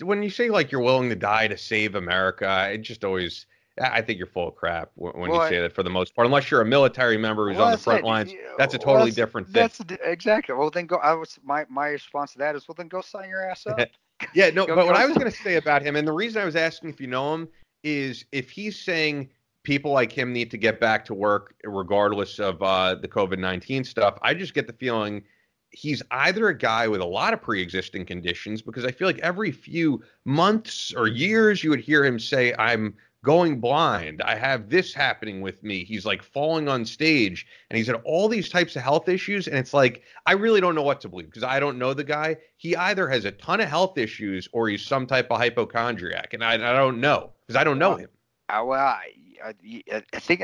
When you say like you're willing to die to save America, it just always I think you're full of crap when well, you say that for the most part. Unless you're a military member who's well, on the front it. lines, that's a totally well, that's, different thing. That's exactly. Well, then go. I was my my response to that is, well, then go sign your ass up. yeah, no. go, but go what I was going to say about him, and the reason I was asking if you know him, is if he's saying people like him need to get back to work regardless of uh, the COVID nineteen stuff. I just get the feeling he's either a guy with a lot of pre-existing conditions because I feel like every few months or years you would hear him say, "I'm." Going blind. I have this happening with me. He's like falling on stage and he's had all these types of health issues. And it's like, I really don't know what to believe because I don't know the guy. He either has a ton of health issues or he's some type of hypochondriac. And I, I don't know because I don't know him. Uh, well, I, I, I think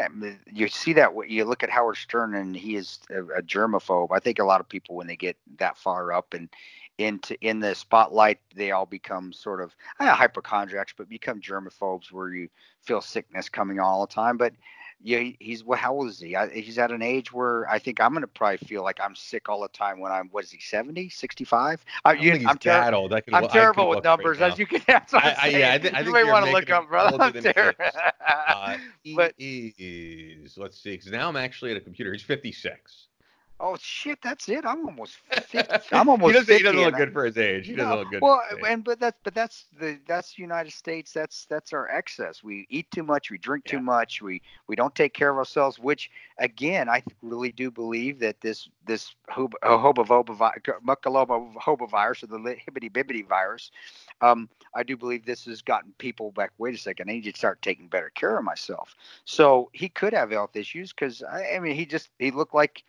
you see that you look at Howard Stern and he is a, a germaphobe. I think a lot of people when they get that far up and into in the spotlight, they all become sort of uh, hypochondriacs, but become germaphobes where you feel sickness coming all the time. But yeah, he's well, how old is he? I, he's at an age where I think I'm going to probably feel like I'm sick all the time when I'm, what is he, 70, 65? I, you, I'm, ter-. Can, I'm terrible with numbers, right as you can. That's what I, I, yeah, I, th- I you may want to look up, brother. I'm terrible. uh, but, is, let's see, because now I'm actually at a computer. He's 56. Oh shit, that's it. I'm almost 50. I'm almost. he, doesn't, he doesn't look good for his age. He doesn't look good. Well, and but that's but that's the that's United States. That's that's our excess. We eat too much. We drink yeah. too much. We we don't take care of ourselves. Which again, I really do believe that this this mucoloba virus or the hibbity bibbity virus. Um, I do believe this has gotten people back. Wait a second, I need to start taking better care of myself. So he could have health issues because I, I mean he just he looked like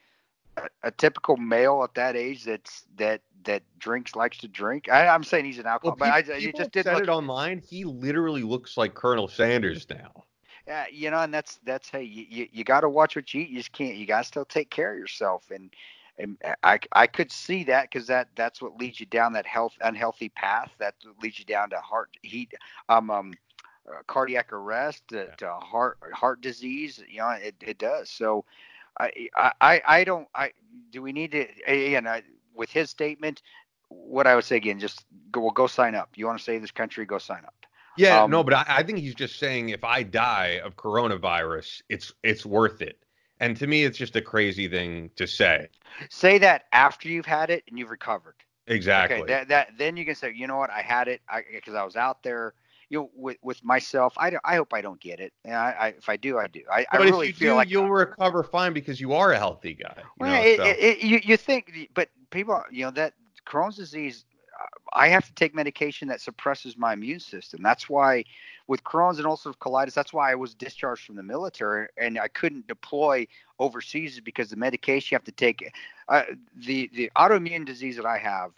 a, typical male at that age that's that that drinks likes to drink. I, am saying he's an alcoholic, well, but I, just did said look, it online. He literally looks like Colonel Sanders now. Yeah, you know, and that's that's hey, you you, you got to watch what you eat. You just can't. You got to still take care of yourself, and and I I could see that because that that's what leads you down that health unhealthy path. That leads you down to heart heat, um um, uh, cardiac arrest, to, yeah. to heart heart disease. You know, it it does. So I, I, I don't. I do we need to again I, with his statement. What I would say again, just go. Well, go sign up. You want to save this country? Go sign up. Yeah, um, no, but I, I think he's just saying if I die of coronavirus, it's it's worth it. And to me, it's just a crazy thing to say. Say that after you've had it and you've recovered. Exactly. Okay, that, that then you can say, you know what, I had it because I, I was out there you know, with with myself, I, I hope I don't get it. I, I if I do, I do. I, but I really if you feel do, like you'll recover fine because you are a healthy guy. You well, know, it, so. it, it, you you think, but people, you know, that Crohn's disease, I have to take medication that suppresses my immune system. That's why, with Crohn's and ulcerative colitis, that's why I was discharged from the military and I couldn't deploy overseas because the medication you have to take. Uh, the the autoimmune disease that I have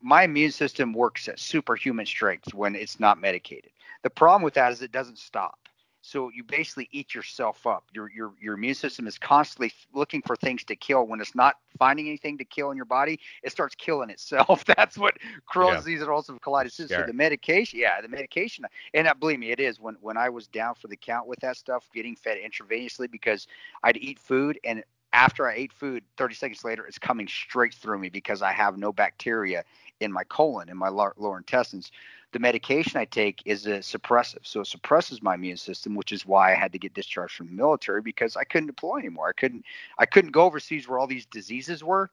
my immune system works at superhuman strength when it's not medicated. The problem with that is it doesn't stop. So you basically eat yourself up. Your your your immune system is constantly looking for things to kill. When it's not finding anything to kill in your body, it starts killing itself. That's what Crohn's yeah. disease and ulcerative colitis is. So the medication, yeah, the medication, and uh, believe me, it is. When when I was down for the count with that stuff, getting fed intravenously because I'd eat food and after I ate food, 30 seconds later, it's coming straight through me because I have no bacteria in my colon, in my lower intestines. The medication I take is a suppressive. So it suppresses my immune system, which is why I had to get discharged from the military because I couldn't deploy anymore. I couldn't I couldn't go overseas where all these diseases were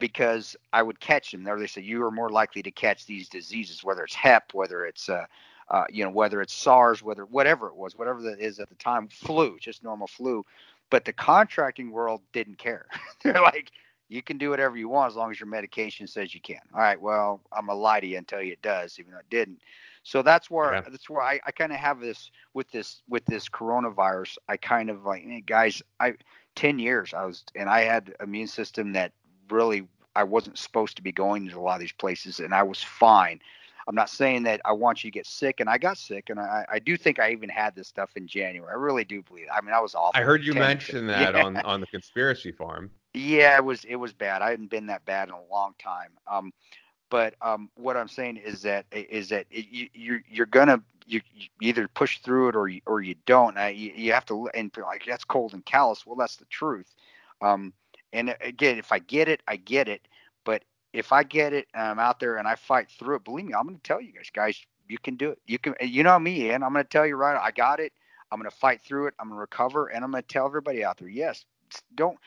because I would catch them. There they say you are more likely to catch these diseases, whether it's HEP, whether it's uh, uh, you know, whether it's SARS, whether whatever it was, whatever that is at the time, flu, just normal flu. But the contracting world didn't care. They're like, you can do whatever you want as long as your medication says you can. All right, well, I'm gonna lie to you and tell you it does, even though it didn't. So that's where yeah. that's where I, I kind of have this with this with this coronavirus. I kind of like, hey, guys, I ten years I was and I had immune system that really I wasn't supposed to be going to a lot of these places, and I was fine. I'm not saying that I want you to get sick, and I got sick, and I, I do think I even had this stuff in January. I really do believe. I mean, I was awful. I heard you mention that yeah. on on the conspiracy farm. Yeah, it was it was bad. I hadn't been that bad in a long time. Um, but um, what I'm saying is that is that it, you, you're you're gonna you, you, either push through it or you, or you don't. You, you have to and like that's cold and callous. Well, that's the truth. Um, and again, if I get it, I get it. But if I get it and I'm out there and I fight through it, believe me, I'm going to tell you guys, guys, you can do it. You can, you know me, and I'm going to tell you right, I got it. I'm going to fight through it. I'm going to recover, and I'm going to tell everybody out there, yes, don't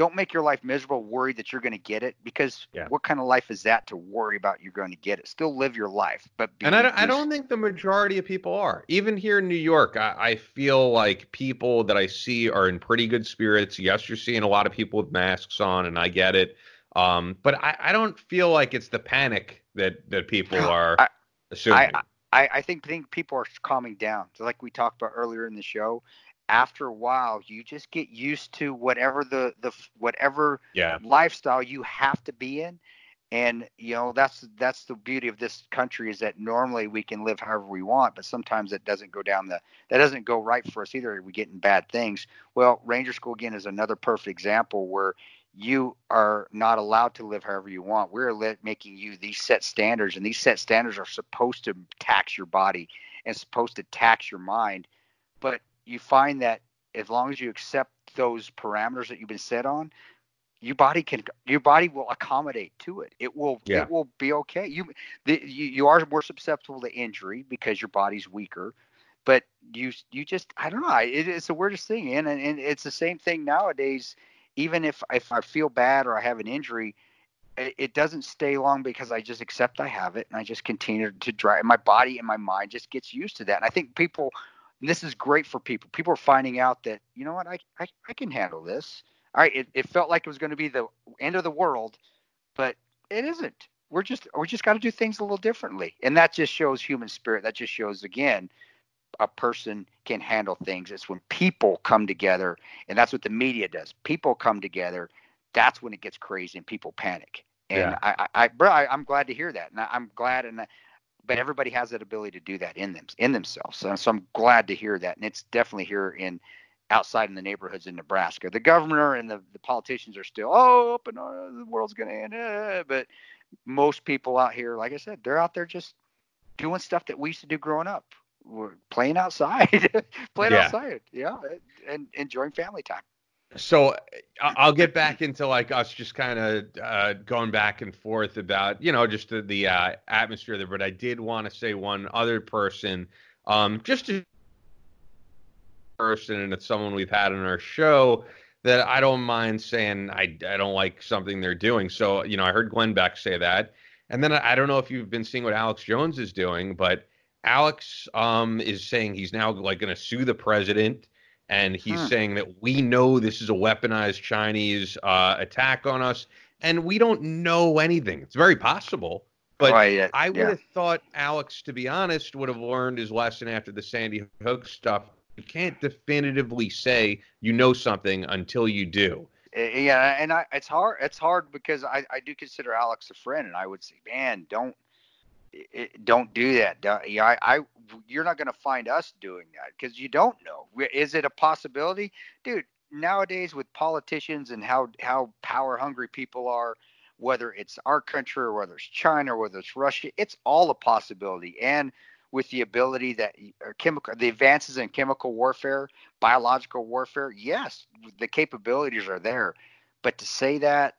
don't make your life miserable worried that you're going to get it because yeah. what kind of life is that to worry about you're going to get it still live your life but and I don't, I don't think the majority of people are even here in new york I, I, feel like people that i see are in pretty good spirits yes you're seeing a lot of people with masks on and i get it um, but I, I don't feel like it's the panic that that people are I, assuming. I, I, I think think people are calming down. So like we talked about earlier in the show, after a while you just get used to whatever the the whatever yeah. lifestyle you have to be in And you know that's that's the beauty of this country is that normally we can live however we want, but sometimes it doesn't go down the that doesn't go right for us either. We get in bad things. Well, Ranger School again is another perfect example where you are not allowed to live however you want. We're making you these set standards, and these set standards are supposed to tax your body and supposed to tax your mind. But you find that as long as you accept those parameters that you've been set on, your body can your body will accommodate to it. It will yeah. it will be okay. You, the, you you are more susceptible to injury because your body's weaker, but you you just I don't know. It, it's the weirdest thing, and, and it's the same thing nowadays even if if I feel bad or I have an injury, it, it doesn't stay long because I just accept I have it and I just continue to drive. My body and my mind just gets used to that. And I think people, this is great for people. People are finding out that you know what I I, I can handle this. All right, it, it felt like it was going to be the end of the world, but it isn't. We're just we just got to do things a little differently, and that just shows human spirit. That just shows again a person can handle things. It's when people come together, and that's what the media does. People come together. That's when it gets crazy and people panic. And yeah. I, I, bro, I, am glad to hear that, and I, am glad, and I, but everybody has that ability to do that in them, in themselves. So, so I'm glad to hear that, and it's definitely here in outside in the neighborhoods in Nebraska. The governor and the, the politicians are still, oh, open, oh, the world's going to end. Uh, but most people out here, like I said, they're out there just doing stuff that we used to do growing up we're playing outside, playing yeah. outside, yeah, and enjoying family time. So I'll get back into like us just kind of uh, going back and forth about you know just the, the uh, atmosphere there, but I did want to say one other person, um, just a person, and it's someone we've had on our show that I don't mind saying I I don't like something they're doing. So you know I heard Glenn Beck say that, and then I don't know if you've been seeing what Alex Jones is doing, but Alex um, is saying he's now like going to sue the president, and he's huh. saying that we know this is a weaponized Chinese uh, attack on us, and we don't know anything. It's very possible, but right, I would yeah. have thought Alex, to be honest, would have learned his lesson after the Sandy Hook stuff. You can't definitively say you know something until you do. Yeah, and I, it's hard. It's hard because I, I do consider Alex a friend, and I would say, man, don't it, don't do that. Don't, yeah, I, I, you're not going to find us doing that because you don't know. Is it a possibility, dude? Nowadays, with politicians and how how power hungry people are, whether it's our country or whether it's China or whether it's Russia, it's all a possibility. And with the ability that uh, chemical, the advances in chemical warfare, biological warfare, yes, the capabilities are there. But to say that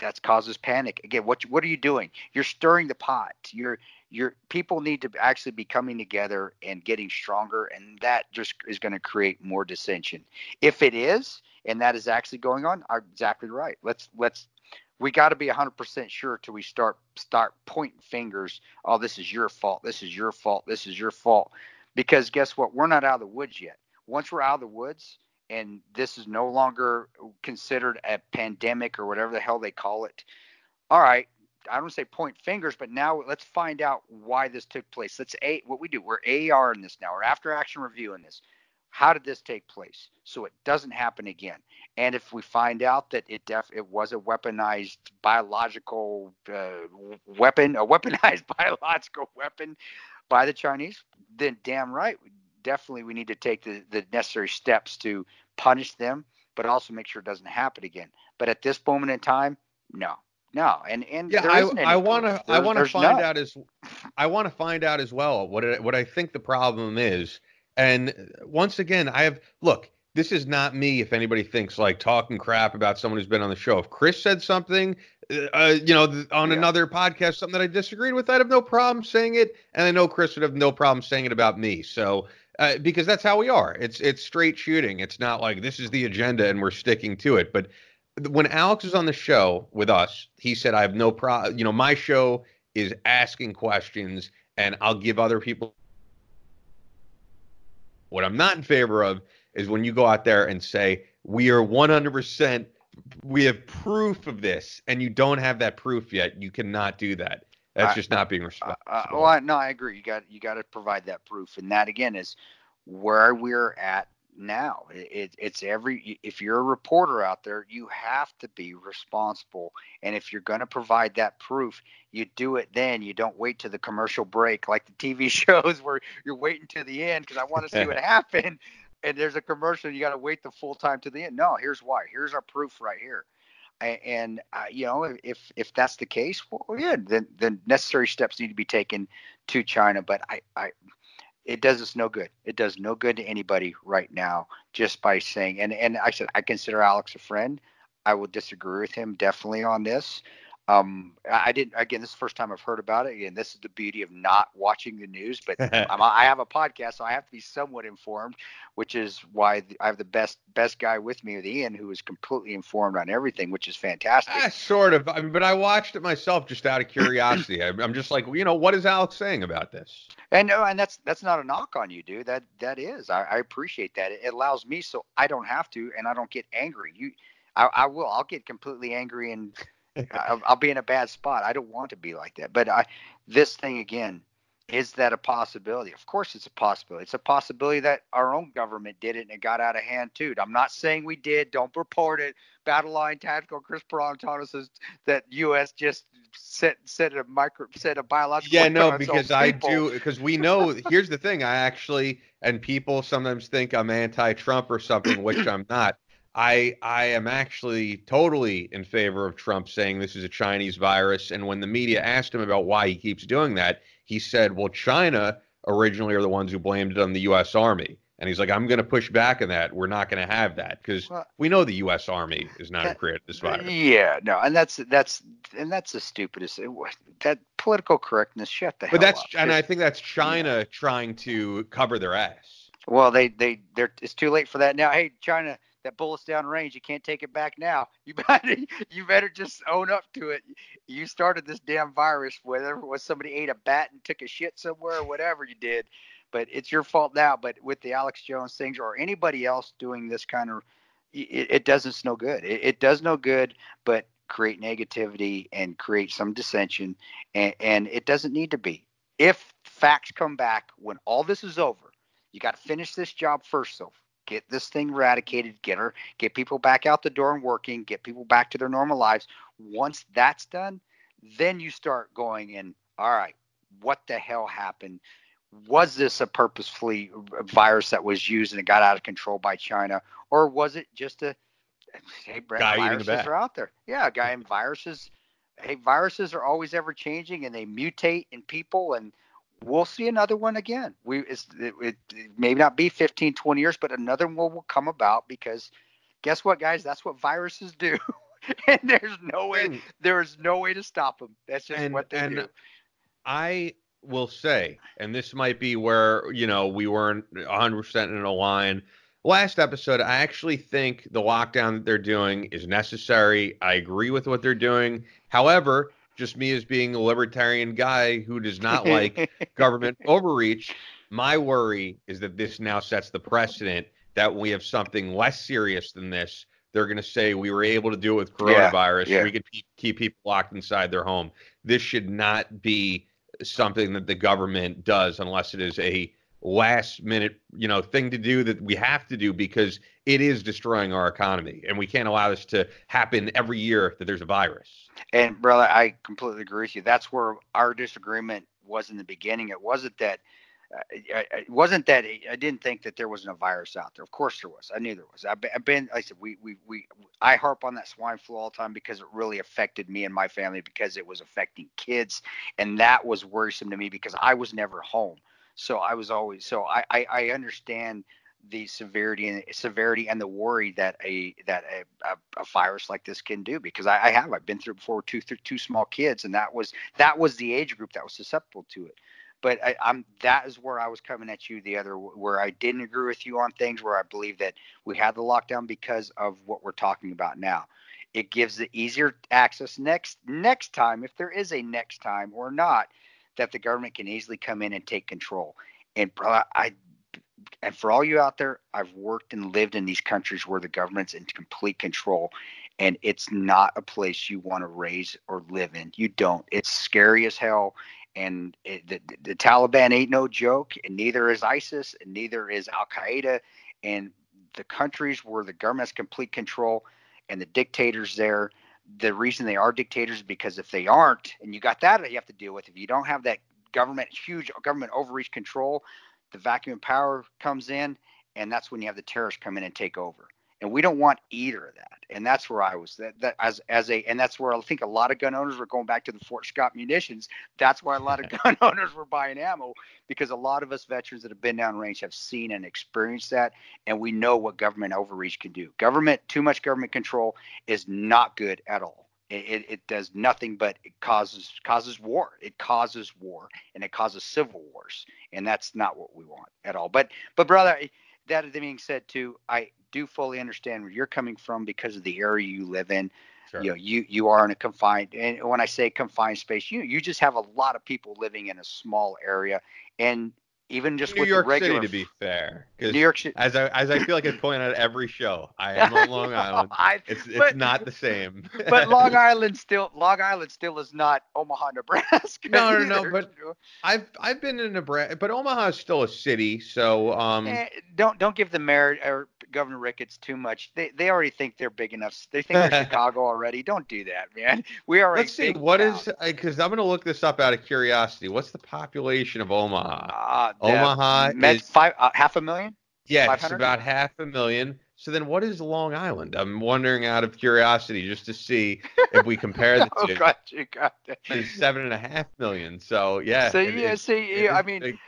that causes panic. Again, what what are you doing? You're stirring the pot. You're you're people need to actually be coming together and getting stronger, and that just is going to create more dissension. If it is, and that is actually going on, are exactly right. Let's let's we got to be 100% sure till we start start pointing fingers. Oh, this is your fault. This is your fault. This is your fault. Because guess what? We're not out of the woods yet. Once we're out of the woods, and this is no longer considered a pandemic or whatever the hell they call it. All right, I don't say point fingers, but now let's find out why this took place. Let's a what we do. We're AR in this now. We're after action review in this. How did this take place so it doesn't happen again? And if we find out that it def it was a weaponized biological uh, weapon, a weaponized biological weapon by the Chinese, then damn right definitely we need to take the, the necessary steps to punish them, but also make sure it doesn't happen again. But at this moment in time, no, no, and and yeah, I, I want to I want to find out as I want to find out as well what it, what I think the problem is. And once again, I have look. This is not me. If anybody thinks like talking crap about someone who's been on the show, if Kris said something, uh, you know, on yeah. another podcast, something that I disagreed with, I'd have no problem saying it, and I know Kris would have no problem saying it about me. So uh, because that's how we are. It's it's straight shooting. It's not like this is the agenda and we're sticking to it. But when Alex was on the show with us, he said, "I have no problem. You know, my show is asking questions, and I'll give other people." What I'm not in favor of is when you go out there and say we are 100%. We have proof of this, and you don't have that proof yet. You cannot do that. That's I, just not being responsible. Uh, well, I, no, I agree. You got you got to provide that proof, and that again is where we're at now. It, it's every if you're a reporter out there, you have to be responsible. And if you're going to provide that proof, you do it then. You don't wait to the commercial break like the TV shows where you're waiting to the end because I want to see what happened. And there's a commercial, you got to wait the full time to the end. No, here's why. Here's our proof right here. And uh, you know, if if that's the case, well, yeah, then the necessary steps need to be taken to China. But I, I it does us no good. It does no good to anybody right now just by saying. And and I said I consider Alex a friend. I will disagree with him definitely on this. Um, I didn't. Again, this is the first time I've heard about it. Again, this is the beauty of not watching the news. But I'm, i have a podcast, so I have to be somewhat informed, which is why I have the best best guy with me, with Ian, who is completely informed on everything, which is fantastic. Ah, sort of. I mean, but I watched it myself just out of curiosity. I'm just like, you know, what is Alex saying about this? And no, and that's that's not a knock on you, dude. That that is. I, I appreciate that. It allows me so I don't have to, and I don't get angry. You. I, I, will. I'll get completely angry and I'll, I'll, be in a bad spot. I don't want to be like that. But I, this thing again, is that a possibility? Of course, it's a possibility. It's a possibility that our own government did it and it got out of hand too. I'm not saying we did. Don't report it. Battle Line Tactical Kris Paronto says that U.S. just set set a micro set a biological. Yeah, no, because I do because we know. here's the thing. I actually and people sometimes think I'm anti-Trump or something, which I'm not. I I am actually totally in favor of Trump saying this is a Chinese virus. And when the media asked him about why he keeps doing that, he said, "Well, China originally are the ones who blamed it on the U.S. Army." And he's like, "I'm going to push back on that. We're not going to have that because well, we know the U.S. Army is not who created this virus." Yeah, no, and that's that's and that's the stupidest. That political correctness, shut the but hell that's up. and I think that's China yeah. trying to cover their ass. Well, they they they're it's too late for that now. Hey, China that bullet's down range. You can't take it back now. You better you better just own up to it. You started this damn virus, whether it was somebody ate a bat and took a shit somewhere or whatever you did. But it's your fault now. But with the Alex Jones things or anybody else doing this kind of, it, it doesn't no good. It, it does no good, but create negativity and create some dissension, and, and it doesn't need to be. If facts come back when all this is over, you got to finish this job first, though get this thing eradicated, get her, get people back out the door and working, get people back to their normal lives. Once that's done, then you start going in. All right, what the hell happened? Was this a purposefully uh, virus that was used and it got out of control by China, or was it just a hey, Brent, guy viruses are out there? Yeah, guy and viruses. Hey, viruses are always ever changing and they mutate in people and we'll see another one again. We it, it, it, may not be 15, 20 years, but another one will come about because guess what, guys? That's what viruses do. and there's no way there is no way to stop them. That's just and, what they do. I will say, and this might be where you know we weren't 100 percent in a line. Last episode, I actually think the lockdown that they're doing is necessary. I agree with what they're doing. However, just me as being a libertarian guy who does not like government overreach. My worry is that this now sets the precedent that when we have something less serious than this. They're going to say we were able to do it with coronavirus. Yeah, yeah. We could keep people locked inside their home. This should not be something that the government does unless it is a last minute, you know, thing to do that we have to do because it is destroying our economy and we can't allow this to happen every year that there's a virus. And brother, I completely agree with you. That's where our disagreement was in the beginning. It wasn't that uh, it wasn't that I didn't think that there wasn't a virus out there. Of course there was. I knew there was. I've been, like I said, we, we, we, I harp on that swine flu all the time because it really affected me and my family because it was affecting kids. And that was worrisome to me because I was never home. So I was always so I I, I understand the severity and severity and the worry that a that a, a, a virus like this can do because I, I, have I've been through before two two small kids and that was that was the age group that was susceptible to it. But I, am that is where I was coming at you the other where I didn't agree with you on things where I believe that we had the lockdown because of what we're talking about now. It gives the easier access next next time if there is a next time or not that the government can easily come in and take control. And I, and for all you out there, I've worked and lived in these countries where the government's in complete control, and it's not a place you want to raise or live in. You don't. It's scary as hell. And it, the, the Taliban ain't no joke, and neither is ISIS, and neither is Al Qaeda. And the countries where the government has complete control and the dictators there the reason they are dictators because if they aren't and you got that you have to deal with. If you don't have that government huge government overreach control the vacuum of power comes in and that's when you have the terrorists come in and take over and we don't want either of that. And that's where i was that, that as as a and that's where i think a lot of gun owners were going back to the fort scott munitions. That's why a lot of gun owners were buying ammo because a lot of us veterans that have been down range have seen and experienced that and we know what government overreach can do. Government too much government control is not good at all. It, it, does nothing but it causes causes war. It causes war and it causes civil wars and that's not what we want at all. But but brother that being said too i do fully understand where you're coming from because of the area you live in. Sure. You know, you you are in a confined, and when I say confined space, you you just have a lot of people living in a small area, and even just New with York the regular, City to be fair. New York City, as I as I feel like I point out every show, I am on Long Island. I, it's it's but, not the same. but Long Island still Long Island still is not Omaha, Nebraska. No, no, no. But I've I've been in Nebraska, but Omaha is still a city, so um. Eh, don't don't give the mayor or Governor Ricketts too much. They they already think they're big enough. They think they're Chicago already. Don't do that, man. We are. Let's see. What is because I'm going to look this up out of curiosity. What's the population of Omaha? Uh, Omaha is five uh, half a million. Yeah, it's about half a million. So then, what is Long Island? I'm wondering out of curiosity, just to see if we compare the oh, two. Got you, got It's seven and a half million. So yeah. So it, yeah, it, see, I mean,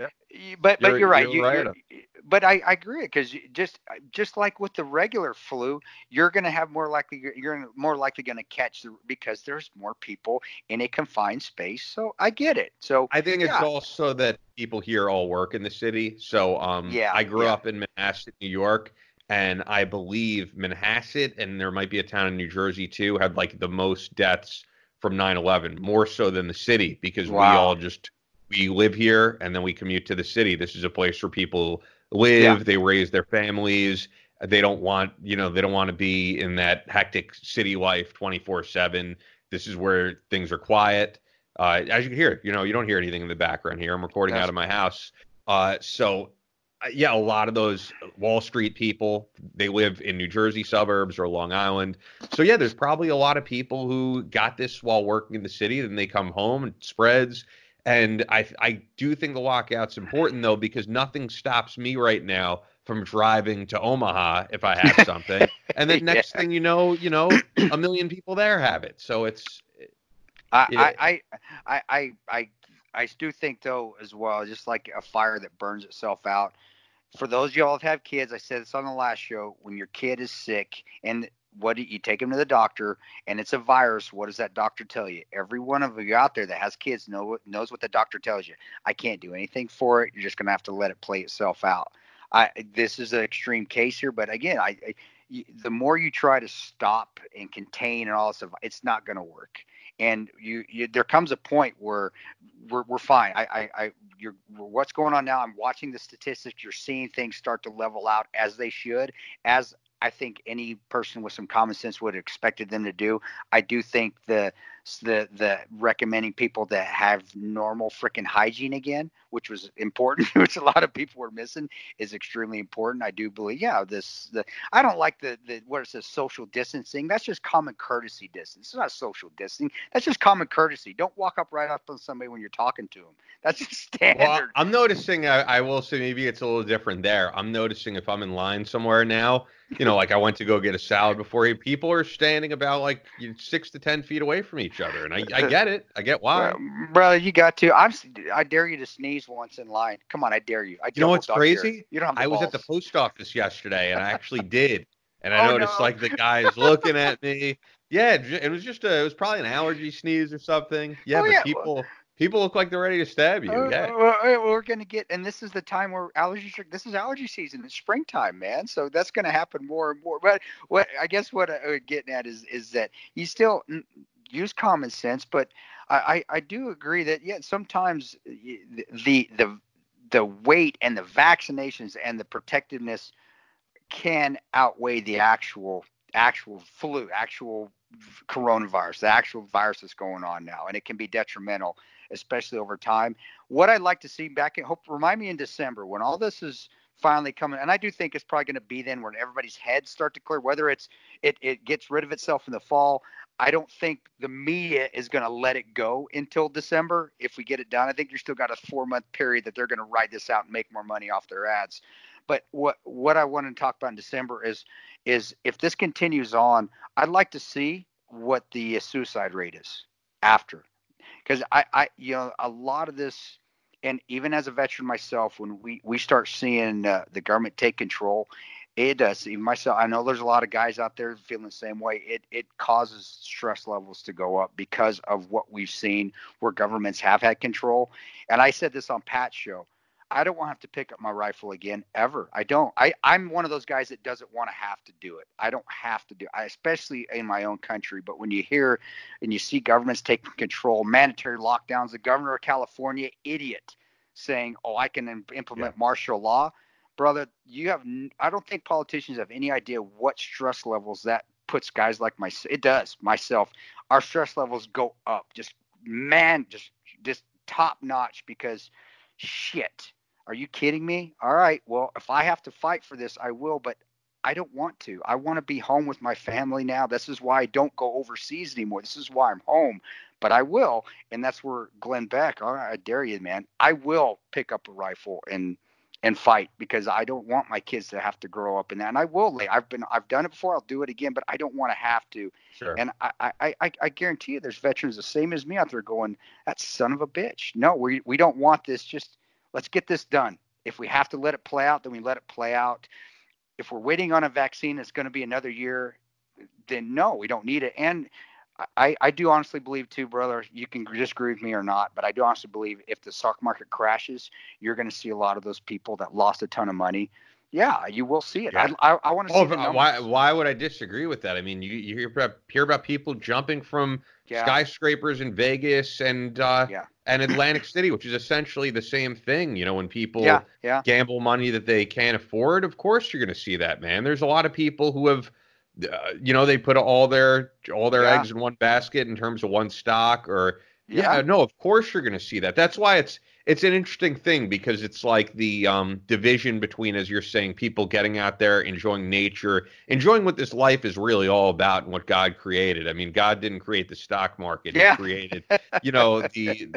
but but you're, you're right. You're, you, you're, but I, I agree because just just like with the regular flu, you're going to have more likely you're more likely going to catch the because there's more people in a confined space. So I get it. So I think yeah. it's also that people here all work in the city. So um, yeah, I grew yeah. up in Manhasset, New York, and I believe Manhasset and there might be a town in New Jersey too had like the most deaths from 9/11, more so than the city because wow. we all just we live here and then we commute to the city. This is a place where people live, yeah. they raise their families. They don't want, you know, they don't want to be in that hectic city life 24 7. This is where things are quiet. Uh, as you can hear, you know, you don't hear anything in the background here. I'm recording That's out of my house. Uh, so, Uh, yeah, a lot of those uh, Wall Street people, they live in New Jersey suburbs or Long Island. So, yeah, there's probably a lot of people who got this while working in the city. Then they come home and spreads and I I do think the lockout's important though because nothing stops me right now from driving to Omaha if I have something. and then next yeah. thing you know, you know, a million people there have it. So it's I, yeah. I, I I I I do think though as well, just like a fire that burns itself out. For those of y'all that have kids, I said this on the last show. When your kid is sick, and what do you take them to the doctor and it's a virus what does that doctor tell you? Every one of you out there that has kids know knows what the doctor tells you. I can't do anything for it. You're just to have to let it play itself out. I this is an extreme case here but again i, I the more you try to stop and contain and all this stuff it's not to work and you, you, there comes a point where we're, we're fine. I, I i you're what's going on now? I'm watching the statistics. You're seeing things start to level out as they should as I think any person with some common sense would have expected them to do. I do think the the the recommending people that have normal freaking hygiene again, which was important, which a lot of people were missing, is extremely important. I do believe, yeah, this the I don't like the the what it says social distancing. That's just common courtesy distance. It's not social distancing. That's just common courtesy. Don't walk up right up on somebody when you're talking to them. That's just standard. Well, I'm noticing. I, I will say maybe it's a little different there. I'm noticing if I'm in line somewhere now you know, like I went to go get a salad before. People are standing about like six to ten feet away from each other, and I, I get it. I get why, brother. You got to. I'm. I dare you to sneeze once in line. Come on, I dare you. I you know what's crazy? You don't have. I balls. was at the post office yesterday, and I actually did, and I oh, noticed no. like the guys looking at me. Yeah, it was just a. It was probably an allergy sneeze or something. Yeah, oh, but yeah. people. People look like they're ready to stab you. Uh, yeah. Well, we're going to get, and this is the time where allergy. This is allergy season. It's springtime, man. So that's going to happen more and more. But what I guess what I'm getting at is is that you still use common sense, but I I, I do agree that yeah sometimes the the the weight and the vaccinations and the protectiveness can outweigh the actual actual flu, actual coronavirus, the actual virus that's going on now, and it can be detrimental especially over time. What I'd like to see back in hope remind me in December when all this is finally coming. And I do think it's probably going to be then when everybody's heads start to clear, whether it's it, it gets rid of itself in the fall. I don't think the media is going to let it go until December if we get it done. I think you're still got a four month period that they're going to ride this out and make more money off their ads. But what what I want to talk about in December is is if this continues on, I'd like to see what the suicide rate is after, because I I you know a lot of this and even as a veteran myself, when we we start seeing uh, the government take control, it does. Even myself, I know there's a lot of guys out there feeling the same way. It it causes stress levels to go up because of what we've seen where governments have had control. And I said this on Pat's show. I don't want to have to pick up my rifle again ever. I don't. I, I'm one of those guys that doesn't want to have to do it. I don't have to do it, especially in my own country. But when you hear and you see governments taking control, mandatory lockdowns, the governor of California, idiot, saying, oh, I can implement yeah. martial law. Brother, you have, I don't think politicians have any idea what stress levels that puts guys like myself. It does, myself. Our stress levels go up. Just, man, just, just top notch because shit are you kidding me? All right. Well, if I have to fight for this, I will, but I don't want to. I want to be home with my family now. This is why I don't go overseas anymore. This is why I'm home, but I will. And that's where Glenn Beck, all right, I dare you, man. I will pick up a rifle and and fight because I don't want my kids to have to grow up in that. And I will. I've been, I've done it before. I'll do it again, but I don't want to have to. Sure. And I, I, I, I guarantee you, there's veterans the same as me out there going, "That son of a bitch." No, we, we don't want this. Just let's get this done. If we have to let it play out, then we let it play out. If we're waiting on a vaccine that's going to be another year, then no, we don't need it. And I, I do honestly believe too, brother. You can disagree with me or not, but I do honestly believe if the stock market crashes, you're going to see a lot of those people that lost a ton of money yeah, you will see it. Yeah. I, I, I want to see. Oh, why? Why would I disagree with that? I mean, you, you hear about hear about people jumping from yeah. skyscrapers in Vegas and uh, yeah. and Atlantic City, which is essentially the same thing. You know, when people yeah, yeah. gamble money that they can't afford, of course you're going to see that, man. There's a lot of people who have. Uh, you know, they put all their all their eggs in one basket in terms of one stock, or yeah, no, of course you're going to see that. That's why it's it's an interesting thing because it's like the um, division between, as you're saying, people getting out there, enjoying nature, enjoying what this life is really all about and what God created. I mean, God didn't create the stock market; yeah. He created, you know, the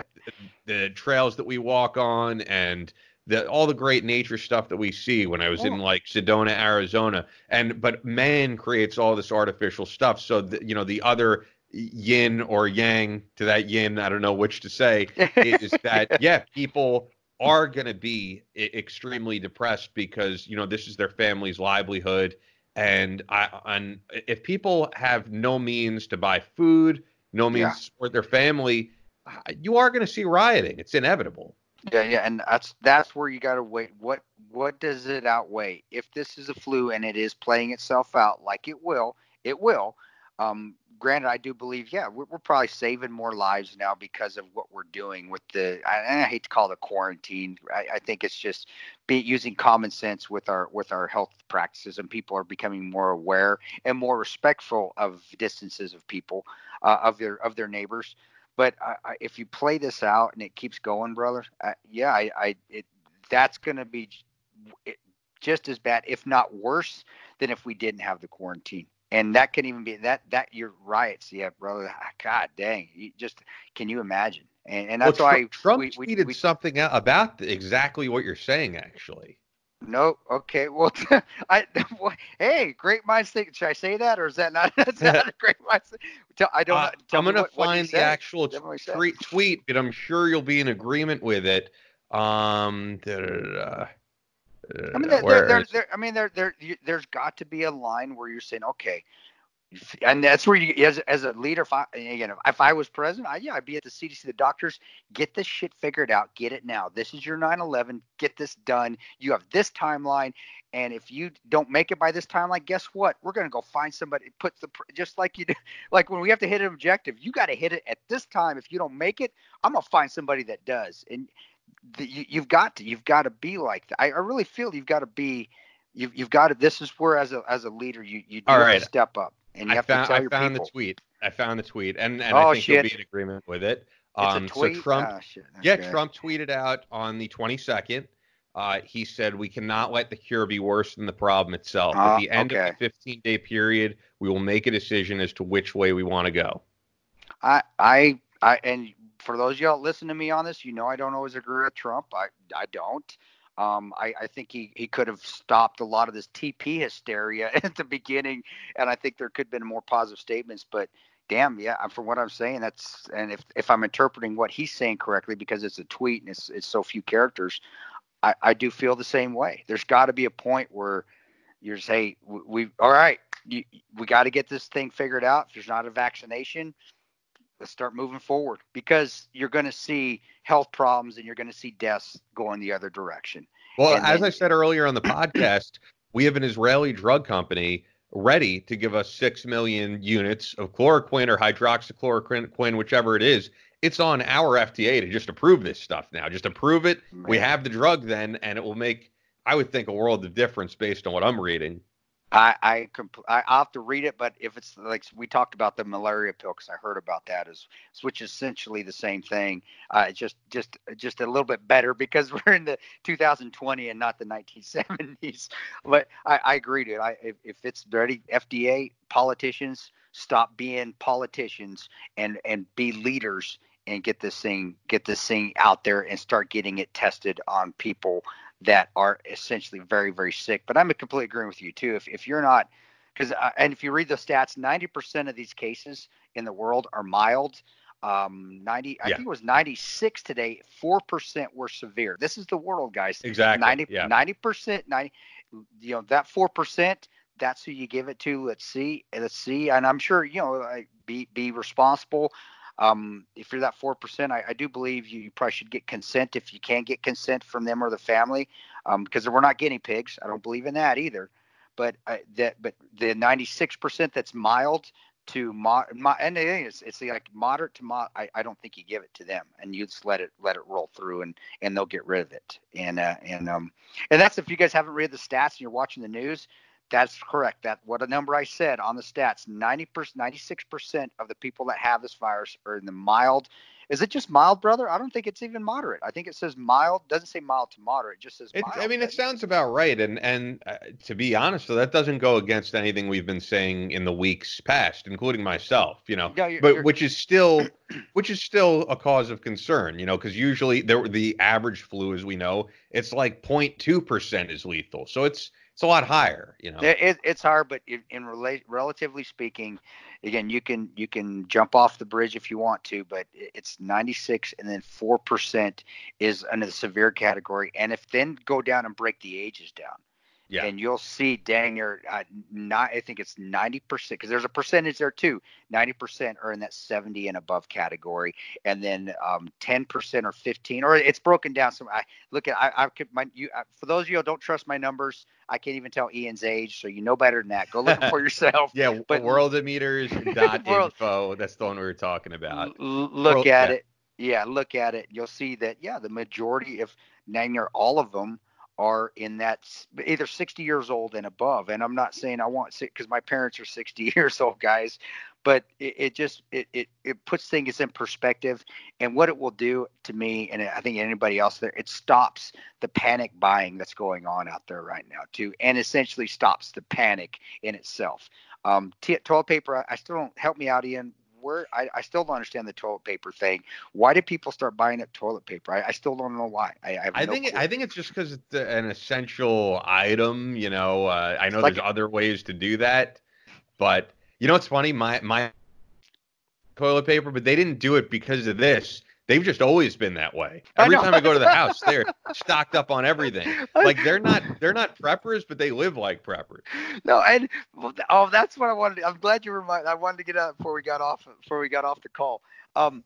the trails that we walk on and the all the great nature stuff that we see when I was in like Sedona, Arizona. And but man creates all this artificial stuff. So the, you know the other yin or yang to that yin, I don't know which to say, is that, yeah, people are going to be extremely depressed because, you know, this is their family's livelihood. And I, and if people have no means to buy food, no means yeah. to support their family, you are going to see rioting. It's inevitable. Yeah, yeah, and that's that's where you got to wait. What what does it outweigh? If this is a flu and it is playing itself out like it will, it will. Um, granted, I do believe, yeah, we're, we're, probably saving more lives now because of what we're doing with the. I, I hate to call it a quarantine. I, I, think it's just be using common sense with our with our health practices, and people are becoming more aware and more respectful of distances of people, uh, of their of their neighbors. But if you play this out and it keeps going, brother, uh, yeah, I, I it that's going to be just as bad, if not worse, than if we didn't have the quarantine and that can even be that that your riots yeah brother ah, god dang you just can you imagine? And, and that's well, why trump we, tweeted we, something about exactly what you're saying actually. No okay well i hey great minds think should i say that or is that not that's not a great minds i don't uh, i'm gonna what, find the actual tweet, tweet but i'm sure you'll be in agreement with it. Um da, da, da, Uh, I mean, there, there, there, I mean, there, there, there's got to be a line where you're saying, okay, and that's where you, as, as a leader, if I, again, if I was president, I, yeah, I'd be at the CDC, the doctors, get this shit figured out, get it now. This is your 9/11, get this done. You have this timeline, and if you don't make it by this timeline, guess what? We're gonna go find somebody. Put the just like you do, like when we have to hit an objective, you got to hit it at this time. If you don't make it, I'm gonna find somebody that does. And the, you, have got to you've got to be like that. I, I really feel you've got to be you've you've got to. This is where as a as a leader you you do right. step up and you have found, to tell I your found people. the tweet. I found the tweet, and and oh, I think shit. you'll be in agreement with it. Um, so Trump, oh, yeah, Trump tweeted out on the 22nd uh, he said we cannot let the cure be worse than the problem itself. Ah, At the end okay. of the 15 day period, we will make a decision as to which way we want to go. I, I, I, and for those of y'all listen to me on this, you know I don't always agree with Trump. I, I don't. Um, I, I think he, he could have stopped a lot of this TP hysteria at the beginning, and I think there could have been more positive statements. But damn, yeah, from what I'm saying, that's and if if I'm interpreting what he's saying correctly, because it's a tweet and it's it's so few characters, I, I do feel the same way. There's got to be a point where you're saying, hey, we, we all right, you, we got to get this thing figured out. If there's not a vaccination, let's start moving forward because you're going to see health problems and you're going to see deaths going the other direction. Well, And as then- I said earlier on the podcast, we have an Israeli drug company ready to give us 6 million units of chloroquine or hydroxychloroquine, whichever it is. It's on our FDA to just approve this stuff now. Just approve it. We have the drug then, and it will make, I would think, a world of difference based on what I'm reading. I I, compl- I I'll have to read it, but if it's like we talked about the malaria pill, because I heard about that as which is essentially the same thing, uh, just just just a little bit better because we're in the 2020 and not the 1970s. But I, I agree, dude. I if, if it's ready, FDA politicians stop being politicians and and be leaders and get this thing get this thing out there and start getting it tested on people that are essentially very very sick but i'm completely agreeing with you too. If, if you're not because uh, and if you read the stats 90% of these cases in the world are mild. Um 90 i think it was 96 today 4% were severe. This is the world guys. Exactly. 90 yeah. 90% 90 you know that 4% that's who you give it to. Let's see let's see. And i'm sure you know like, be be responsible um, if you're that four percent, I, I do believe you, you probably should get consent if you can get consent from them or the family, um, because we're not guinea pigs. I don't believe in that either. But uh, that, but the 96 percent that's mild to mo, mo and thing is, it's like moderate to mod. I, I don't think you give it to them, and you just let it let it roll through, and and they'll get rid of it. And uh, and um, and that's if you guys haven't read the stats and you're watching the news. That's correct. That what a number I said on the stats. Ninety percent, ninety-six percent of the people that have this virus are in the mild. Is it just mild, brother? I don't think it's even moderate. I think it says mild. Doesn't say mild to moderate. It just says It, mild. I mean, it sounds about right, and and uh, to be honest, though, that doesn't go against anything we've been saying in the weeks past, including myself. You know, Yeah, you're- but you're- which is still, which is still a cause of concern. You know, because usually there the average flu, as we know, it's like 0.2 percent is lethal, so it's it's a lot higher. You know, It, it, it's hard, but in, in rela- relatively speaking, again, you can you can jump off the bridge if you want to, but it's 96, and then four percent is under the severe category. And if then go down and break the ages down, yeah, and you'll see dang near uh, not I think it's 90 percent because there's a percentage there too. 90 percent are in that 70 and above category, and then um, 10 percent or 15 or it's broken down. So I look at I, I could my you uh, for those of you who don't trust my numbers, I can't even tell Ian's age, so you know better than that. Go look for yourself. yeah. but- Worldometers.info. World- That's the one we were talking about. L- look World- at yeah. it. Yeah, look at it. You'll see that. Yeah, the majority, if dang near all of them, are in that either 60 years old and above. And I'm not saying I want because my parents are 60 years old, guys. But it, it just it, it it puts things in perspective. And what it will do to me, and I think anybody else there, it stops the panic buying that's going on out there right now too, and essentially stops the panic in itself. Um, t- toilet paper, I, I still don't help me out, Ian where I, I still don't understand the toilet paper thing. Why do people start buying up toilet paper? I, I still don't know why. I, I I no think clue. I think it's just because it's an essential item. You know, uh, I know there's other ways to do that, but you know what's funny? My my toilet paper, but they didn't do it because of this. They've just always been that way. Every know. time I go to the house, they're stocked up on everything. Like they're not they're not preppers, but they live like preppers. no, and oh, that's what I wanted. I'm glad you reminded. I wanted to get out before we got off before we got off the call. Um,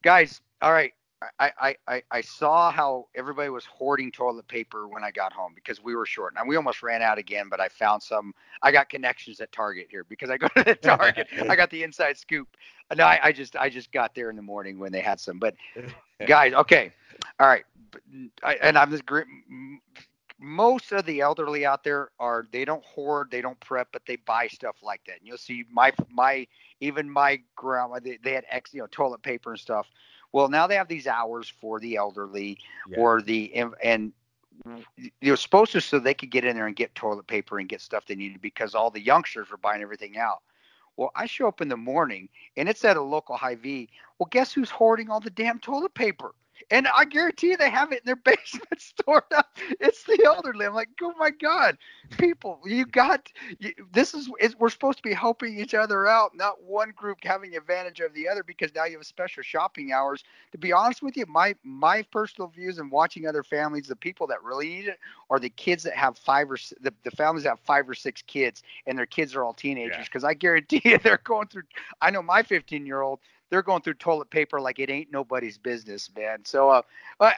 guys, all right. I, I, I, saw how everybody was hoarding toilet paper when I got home because we were short. And we almost ran out again, but I found some. I got connections at Target here because I go to the Target. I got the inside scoop. No, I, I just I just got there in the morning when they had some. But guys, okay, all right, I, and I'm just gr- m- most of the elderly out there are they don't hoard, they don't prep, but they buy stuff like that. And you'll see my my even my grandma they, they had ex you know toilet paper and stuff. Well, now they have these hours for the elderly Yeah. or the and you're supposed to so they could get in there and get toilet paper and get stuff they needed because all the youngsters were buying everything out. Well, I show up in the morning and it's at a local Hy-Vee. Well, guess who's hoarding all the damn toilet paper? And I guarantee you they have it in their basement stored up. It's the elderly. I'm like, oh my God, people, you got you, this is we're supposed to be helping each other out, not one group having advantage of the other because now you have special shopping hours. To be honest with you, my my personal views and watching other families, the people that really need it are the kids that have five or the, the families that have five or six kids and their kids are all teenagers because yeah. I guarantee you they're going through. I know my 15 year old they're going through toilet paper like it ain't nobody's business, man. So uh,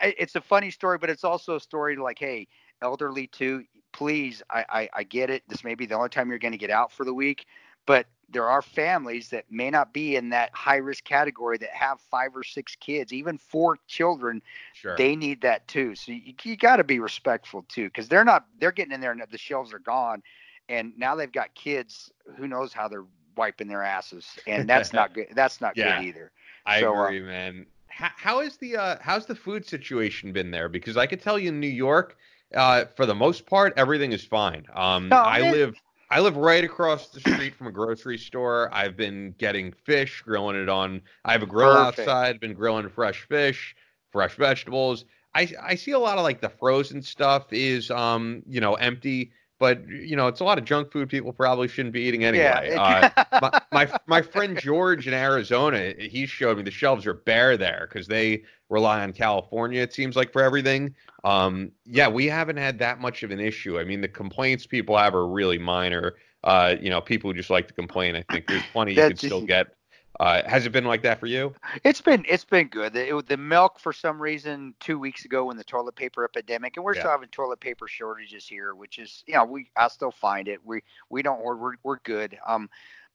it's a funny story, but it's also a story like, hey, elderly too. Please, I, I, I get it. This may be the only time you're going to get out for the week, but there are families that may not be in that high risk category that have five or six kids, even four children. Sure. They need that too. So you, you got to be respectful too, because they're not, they're getting in there and the shelves are gone. And now they've got kids. Who knows how they're wiping their asses, and that's not good. That's not yeah, good either. I so, uh, agree, uh, man. How, how is the uh, how's the food situation been there? Because I could tell you in New York, uh, for the most part, everything is fine. Um, no, I man. live I live right across the street from a grocery store. I've been getting fish, grilling it on. I have a grill Perfect. outside. Been grilling fresh fish, fresh vegetables. I I see a lot of like the frozen stuff is um you know empty but you know it's a lot of junk food people probably shouldn't be eating anyway. Yeah. uh, my, my, my friend George in Arizona, he showed me the shelves are bare there because they rely on California. It seems like for everything. Um, yeah, we haven't had that much of an issue. I mean, the complaints people have are really minor. Uh, you know, people who just like to complain. I think there's plenty you can still get uh, has it been like that for you? It's been it's been good. The, the milk for some reason two weeks ago when the toilet paper epidemic, and we're yeah. still having toilet paper shortages here, which is you know we I still find it. We we don't we're we're good. Um,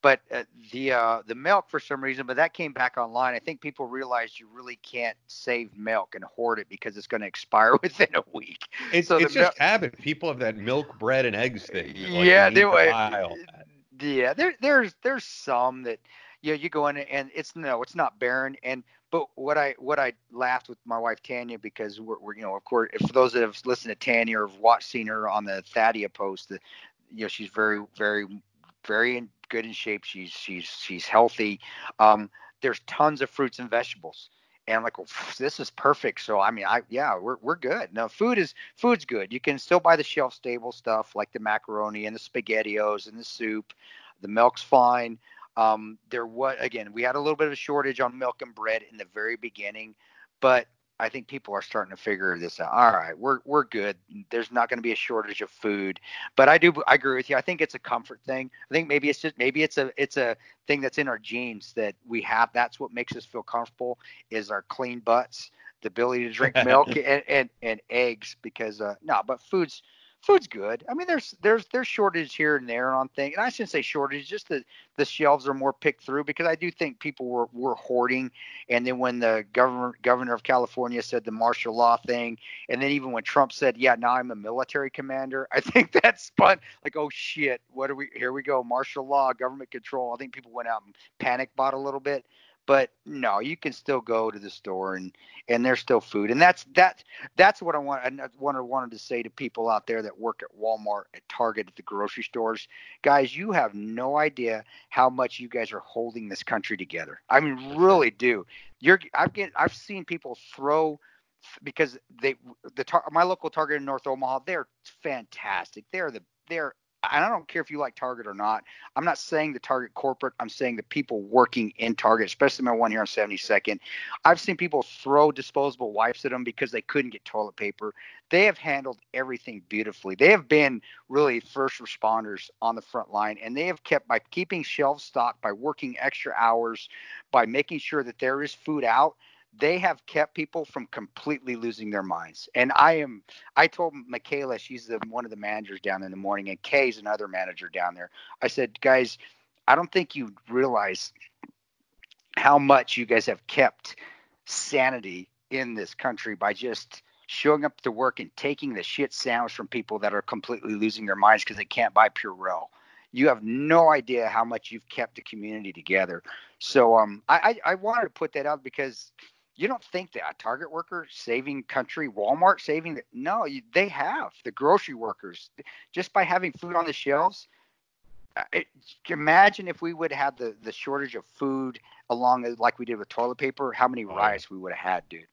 but uh, the uh, the milk for some reason, but that came back online. I think people realized you really can't save milk and hoard it because it's going to expire within a week. It's, so it's just mil- habit. People have that milk, bread, and eggs thing. Like yeah, they, yeah. There there's there's some that know, you go in and it's no, it's not barren. And but what I what I laughed with my wife Tanya because we're, we're you know of course for those that have listened to Tanya or have watched seen her on the Thadia post, the, you know she's very very very in good in shape. She's she's she's healthy. Um, there's tons of fruits and vegetables. And I'm like, well, this is perfect. So I mean, I yeah, we're we're good. Now food is food's good. You can still buy the shelf stable stuff like the macaroni and the spaghettios and the soup. The milk's fine. Um, there was again, we had a little bit of a shortage on milk and bread in the very beginning, but I think people are starting to figure this out. All right, we're we're good. There's not going to be a shortage of food, but I do I agree with you. I think it's a comfort thing. I think maybe it's just maybe it's a it's a thing that's in our genes that we have. That's what makes us feel comfortable is our clean butts, the ability to drink milk and, and and eggs. Because uh, no, but food's food's good. I mean, there's there's there's shortage here and there on things, and I shouldn't say shortage, just the the shelves are more picked through because I do think people were were hoarding, and then when the governor governor of California said the martial law thing, and then even when Trump said, yeah, now I'm a military commander, I think that's fun. Like, oh shit, what are we? Here we go, martial law, government control. I think people went out and panic bought a little bit but no you can still go to the store and and there's still food. And that's that that's what i want i wanted, wanted to say to people out there that work at walmart at target at the grocery stores. Guys you have no idea how much you guys are holding this country together. I mean really do. You're i've get i've seen people throw because they the tar- my local target in north omaha they're fantastic. They're the they're I don't care if you like Target or not. I'm not saying the Target corporate. I'm saying the people working in Target, especially my one here on 72nd. I've seen people throw disposable wipes at them because they couldn't get toilet paper. They have handled everything beautifully. They have been really first responders on the front line, and they have kept by keeping shelves stocked, by working extra hours, by making sure that there is food out they have kept people from completely losing their minds. And I am, I told Michaela, she's the, one of the managers down in the morning, and Kay's another manager down there. I said, guys, I don't think you realize how much you guys have kept sanity in this country by just showing up to work and taking the shit sandwich from people that are completely losing their minds because they can't buy Purell. You have no idea how much you've kept the community together. So um, I, I, I wanted to put that out because you don't think that a Target worker saving country, Walmart saving that? No, you, they have the grocery workers just by having food on the shelves. Uh, it, imagine if we would have the the shortage of food along like we did with toilet paper, how many riots we would have had, dude.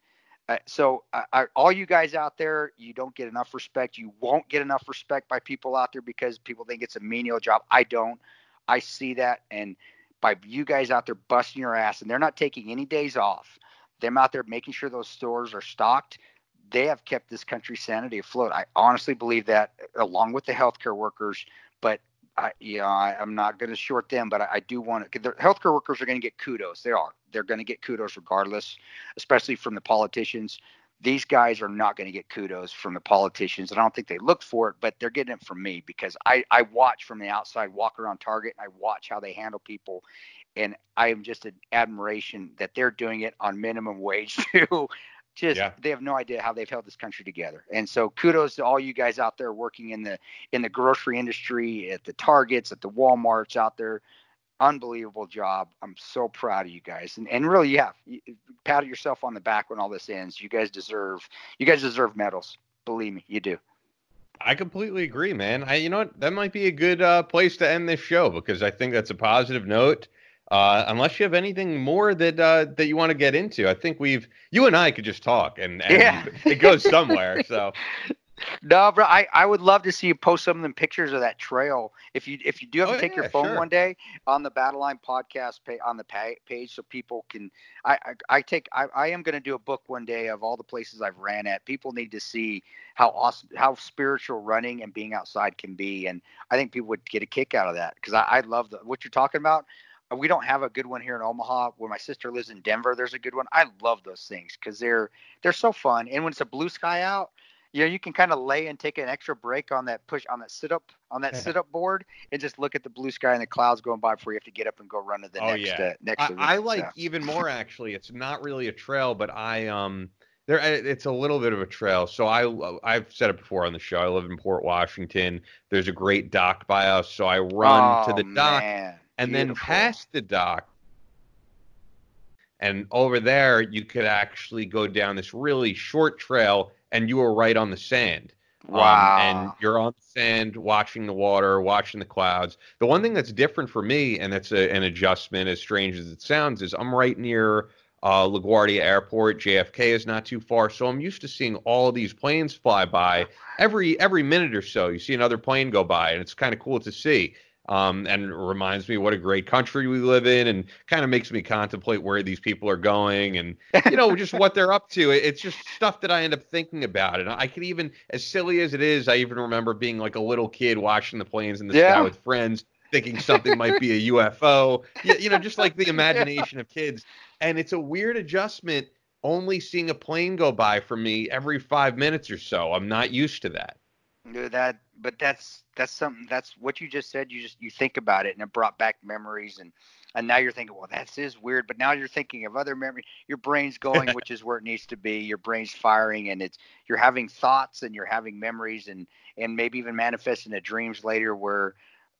Uh, so uh, all you guys out there, you don't get enough respect. You won't get enough respect by people out there because people think it's a menial job. I don't. I see that, and by you guys out there busting your ass, and they're not taking any days off them out there making sure those stores are stocked, they have kept this country's sanity afloat. I honestly believe that, along with the healthcare workers. But I, you know, I, am not going to short them, but I, I do want to. The healthcare workers are going to get kudos. They are. They're going to get kudos regardless, especially from the politicians. These guys are not going to get kudos from the politicians. And I don't think they look for it, but they're getting it from me because I, I watch from the outside, walk around Target, and I watch how they handle people and I am just an admiration that they're doing it on minimum wage too. just yeah. they have no idea how they've held this country together. And so kudos to all you guys out there working in the in the grocery industry, at the Targets, at the Walmarts out there. Unbelievable job. I'm so proud of you guys. And and really, yeah, pat yourself on the back when all this ends. You guys deserve you guys deserve medals. Believe me, you do. I completely agree, man. I, you know what? That might be a good uh, place to end this show because I think that's a positive note. Uh, unless you have anything more that uh, that you want to get into, I think we've you and I could just talk and, and yeah. it goes somewhere. so no, bro, I, I would love to see you post some of them pictures of that trail. If you if you do have oh, to take yeah, your phone sure. one day on the Battle Line podcast page on the page, so people can. I I, I take I, I am going to do a book one day of all the places I've ran at. People need to see how awesome, how spiritual running and being outside can be, and I think people would get a kick out of that because I, I love the, what you're talking about we don't have a good one here in Omaha. Where my sister lives in Denver, there's a good one. I love those things because they're they're so fun. And when it's a blue sky out, you know, you can kind of lay and take an extra break on that push on that sit up on that sit up board and just look at the blue sky and the clouds going by before you have to get up and go run to the oh, next yeah. uh, next. I, I like even more actually. It's not really a trail, but I um there it's a little bit of a trail. So I I've said it before on the show. I live in Port Washington. There's a great dock by us, so I run oh, to the dock. Man and Beautiful. then past the dock and over there you could actually go down this really short trail and you were right on the sand. Wow um, and you're on the sand watching the water watching the clouds. The one thing that's different for me and that's a, an adjustment as strange as it sounds is i'm right near uh, LaGuardia Airport, JFK is not too far, so I'm used to seeing all of these planes fly by. Every every minute or so. You see another plane go by, and it's kind of cool to see um, and reminds me what a great country we live in, and kind of makes me contemplate where these people are going, and you know just what they're up to. It's just stuff that I end up thinking about, and I could even, as silly as it is, I even remember being like a little kid watching the planes in the yeah. sky with friends, thinking something might be a UFO. You, you know, just like the imagination of kids, and it's a weird adjustment. Only seeing a plane go by for me every five minutes or so. I'm not used to that. That, but that's that's something that's what you just said. You just you think about it, and it brought back memories, and and now you're thinking, well, that is weird. But now you're thinking of other memories. Your brain's going, which is where it needs to be. Your brain's firing, and it's you're having thoughts, and you're having memories, and and maybe even manifesting the dreams later, where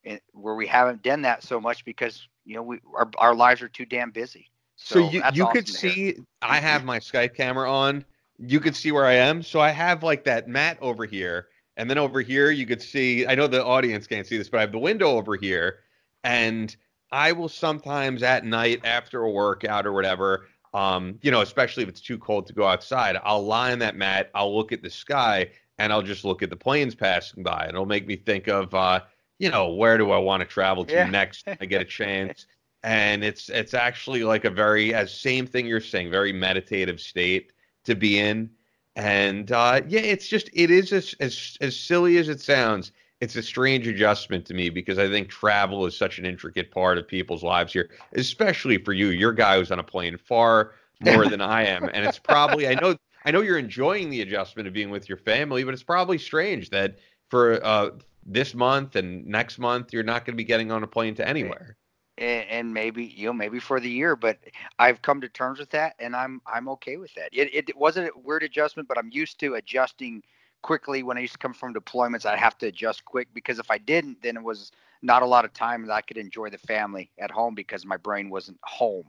eh, where we haven't done that so much because you know we our our lives are too damn busy. So, so you you awesome could see I have my Skype camera on. You could see where I am. So I have like that mat over here and then over here, you could see, I know the audience can't see this, but I have the window over here. And I will sometimes at night after a workout or whatever, um, you know, especially if it's too cold to go outside, I'll lie on that mat, I'll look at the sky, and I'll just look at the planes passing by. And it'll make me think of, uh, you know, where do I want to travel to yeah. next? I get a chance. and it's it's actually like a very as same thing you're saying, very meditative state to be in. And uh, yeah, it's just it is as, as as silly as it sounds. It's a strange adjustment to me because I think travel is such an intricate part of people's lives here, especially for you. Your guy who's on a plane far more than I am, and it's probably I know I know you're enjoying the adjustment of being with your family, but it's probably strange that for uh, this month and next month you're not going to be getting on a plane to anywhere and, and, maybe you know maybe for the year but i've come to terms with that and i'm i'm okay with that it, it wasn't a weird adjustment but i'm used to adjusting quickly when i used to come from deployments i'd have to adjust quick because if i didn't then it was not a lot of time that i could enjoy the family at home because my brain wasn't home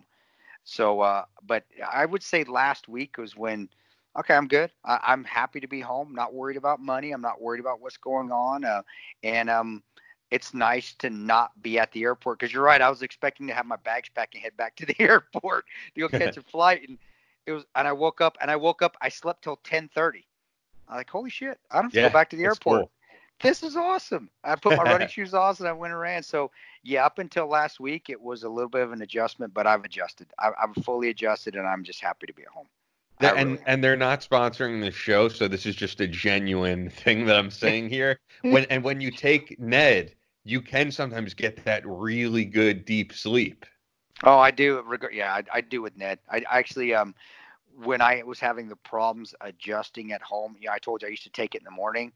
So, uh, but I would say last week was when, okay, I'm good. I, am happy to be home. Not worried about money. I'm not worried about what's going on. Uh, and um, it's nice to not be at the airport because you're right. I was expecting to have my bags packed and head back to the airport to go catch a flight, and it was. And I woke up and I woke up. I slept till 10:30. I'm like, holy shit! I don't have to go back to the airport. Cool. This is awesome. I put my running shoes on and I went and ran. So yeah, up until last week, it was a little bit of an adjustment, but I've adjusted. I, I'm fully adjusted, and I'm just happy to be at home. and and they're not sponsoring the show, so this is just a genuine thing that I'm saying here. when and when you take Ned you can sometimes get that really good deep sleep. Oh, I do. Yeah, I, I do with Ned. I, actually, um, when I was having the problems adjusting at home, yeah, I told you I used to take it in the morning.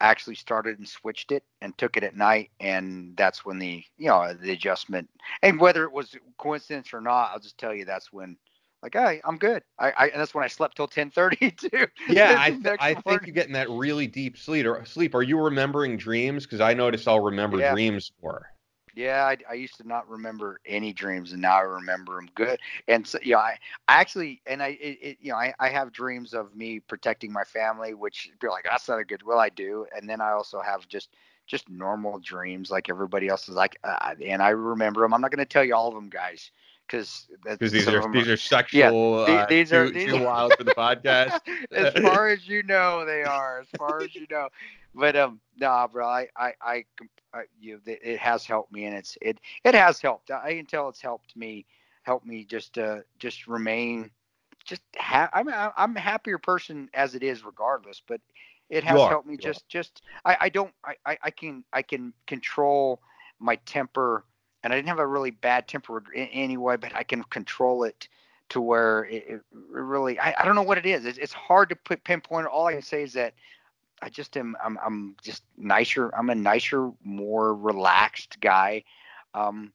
I actually started and switched it and took it at night, and that's when the you know the adjustment. And whether it was coincidence or not, I'll just tell you that's when like, hey, I'm good. I, I and that's when I slept till 10:30 too. Yeah, I, th- I think you're getting that really deep sleep. Or sleep. Are you remembering dreams? Because I noticed I'll remember yeah. dreams more. Yeah, I, I, used to not remember any dreams, and now I remember them good. And so, you know, I, I actually, and I, it, it, you know, I, I have dreams of me protecting my family, which you're like, that's not a good. Well, I do, and then I also have just, just normal dreams like everybody else is like, uh, and I remember them. I'm not going to tell you all of them, guys because these are these are sexual. Yeah, uh, these, are too, these too wild for the podcast. as far as you know, they are. As far as you know, but um, nah, bro, I I I, I you it has helped me, and it's it it has helped. I can tell it's helped me, helped me just uh just remain, just ha- I'm I'm a happier person as it is, regardless. But it has helped me just just I I don't I I can I can control my temper and I didn't have a really bad temper anyway, but I can control it to where it, it really I, I, don't know what it is. It's, it's, hard to put pinpoint. All I can say is that I just am I'm I'm just nicer. I'm a nicer, more relaxed guy. Um,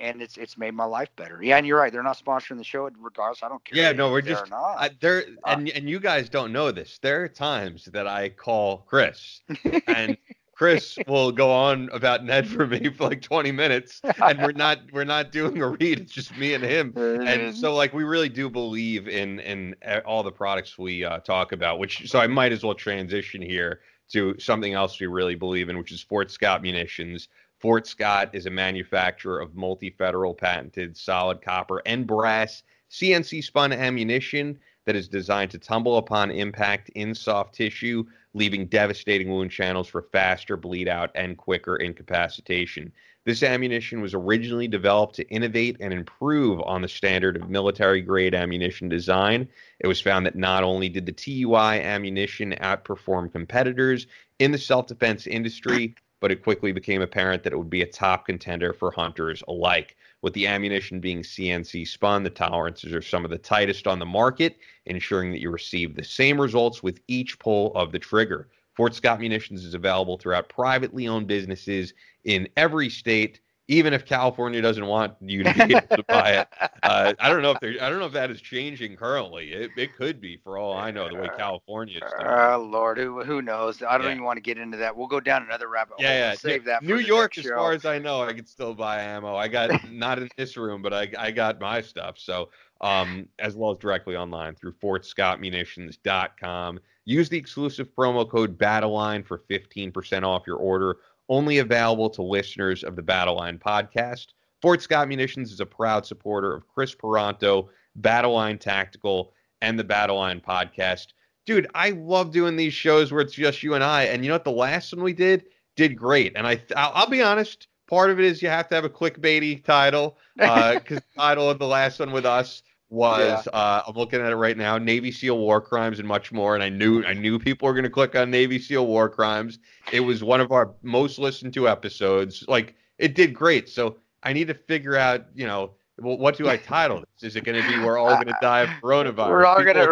and it's it's made my life better. Yeah, and you're right. They're not sponsoring the show regardless. I don't care. Yeah, no, we're just I, there, uh, and and you guys don't know this. There are times that I call Kris, and Kris will go on about Ned for me for like 20 minutes, and we're not we're not doing a read. It's just me and him, and so like we really do believe in in all the products we uh, talk about. Which so I might as well transition here to something else we really believe in, which is Fort Scott munitions. Fort Scott is a manufacturer of multi-federal patented solid copper and brass CNC spun ammunition that is designed to tumble upon impact in soft tissue leaving devastating wound channels for faster bleed out and quicker incapacitation. This ammunition was originally developed to innovate and improve on the standard of military grade ammunition design. It was found that not only did the TUI ammunition outperform competitors in the self defense industry, but it quickly became apparent that it would be a top contender for hunters alike. With the ammunition being CNC spun, the tolerances are some of the tightest on the market, ensuring that you receive the same results with each pull of the trigger. Fort Scott Munitions is available throughout privately owned businesses in every state even if California doesn't want you to be able to buy it. Uh, I don't know if they I don't know if that is changing currently. It, it could be for all I know the way California is. Oh Lord, who who knows? I don't yeah. even want to get into that. We'll go down another rabbit hole. Yeah, yeah. Save that. New York, as far as I know, I can still buy ammo. I got not in this room, but I I got my stuff. So um, as well as directly online through FortScottMunitions.com. Use the exclusive promo code BattleLine for 15% off your order only available to listeners of the Battle Line podcast. Fort Scott Munitions is a proud supporter of Kris Paronto, Battle Line Tactical, and the Battle Line podcast. Dude, I love doing these shows where it's just you and I. And you know what? The last one we did did great. And I, I'll, I'll be honest. Part of it is you have to have a clickbaity title because uh, the title of the last one with us was yeah. uh, I'm looking at it right now, Navy SEAL war crimes and much more. And I knew I knew people were going to click on Navy SEAL war crimes. It was one of our most listened to episodes. Like it did great. So I need to figure out, you know, what do I title this? Is it going to be we're all going to die of coronavirus? We're all going to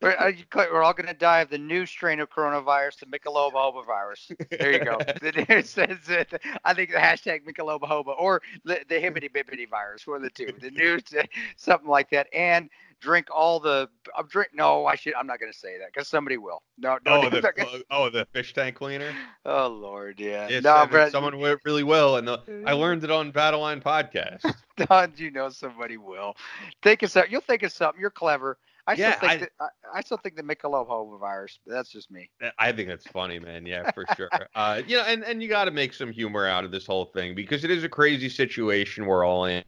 we're all going we're, uh, all going to die of the new strain of coronavirus, the Michelob Hoba virus. There you go. it says it. I think the hashtag Michelob Hoba or the, the Hibbity Bibbity virus, one of the two. The new, something like that. And drink all the. I'm drink. No, I should. I'm not gonna say that because somebody will. No, no. Oh, the oh the fish tank cleaner. Oh Lord, yeah. no, but someone went really well and the, I learned it on Battleline podcast. Don, you know somebody will. Think of something. You'll think of something. You're clever. I yeah, still think I, that, I, I, still think the Michelob virus. That's just me. I think that's funny, man. Yeah, for sure. uh, you know, and and you got to make some humor out of this whole thing because it is a crazy situation we're all in.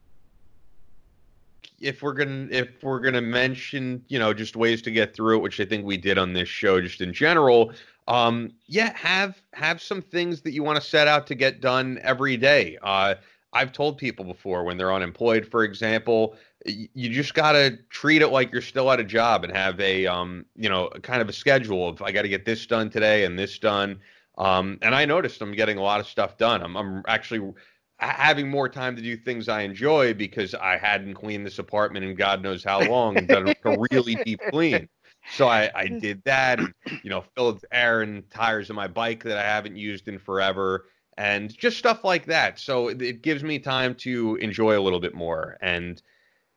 If we're gonna if we're gonna mention you know just ways to get through it, which I think we did on this show, just in general. Um, yeah, have have some things that you want to set out to get done every day. Uh, I've told people before when they're unemployed, for example, you just got to treat it like you're still at a job and have a um, you know, kind of a schedule of I got to get this done today and this done. Um, and I noticed I'm getting a lot of stuff done. I'm, I'm actually having more time to do things I enjoy because I hadn't cleaned this apartment in God knows how long and done a really deep clean. So I, I did that and, you know, filled air and tires of my bike that I haven't used in forever and just stuff like that. So it gives me time to enjoy a little bit more. And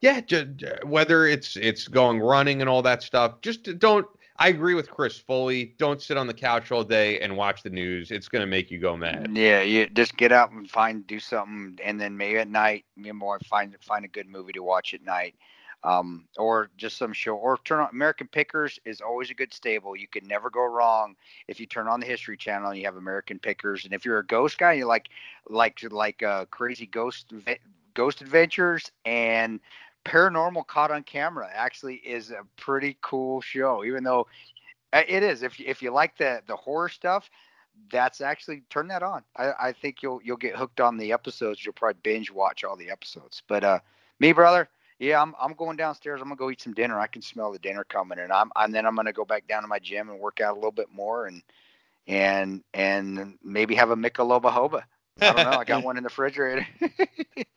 yeah, whether it's it's going running and all that stuff, just don't. I agree with Kris fully. Don't sit on the couch all day and watch the news. It's going to make you go mad. Yeah, you just get out and find do something, and then maybe at night, you know, find find a good movie to watch at night um, or just some show, or turn on American Pickers is always a good stable. You can never go wrong if you turn on the History Channel and you have American Pickers. And if you're a ghost guy, you like like like a crazy ghost ghost adventures and paranormal caught on camera actually is a pretty cool show even though uh, it is if if you like the the horror stuff that's actually turn that on I, I think you'll you'll get hooked on the episodes you'll probably binge watch all the episodes but uh me brother yeah, I'm I'm going downstairs. I'm gonna go eat some dinner. I can smell the dinner coming, and I'm and then I'm gonna go back down to my gym and work out a little bit more, and and and maybe have a Michelob Hoba. I don't know. I got one in the refrigerator.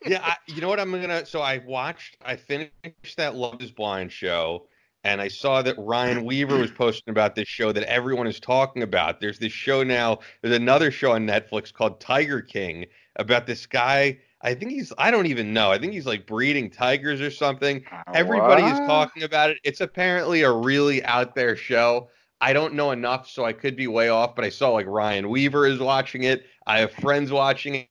yeah, I, you know what? I'm gonna. So I watched. I finished that Love Is Blind show, and I saw that Ryan Weaver was posting about this show that everyone is talking about. There's this show now. There's another show on Netflix called Tiger King about this guy I think he's I don't even know. I think he's like breeding tigers or something. Uh, Everybody is talking about it. It's apparently a really out there show. I don't know enough, so I could be way off, but I saw like Ryan Weaver is watching it. I have friends watching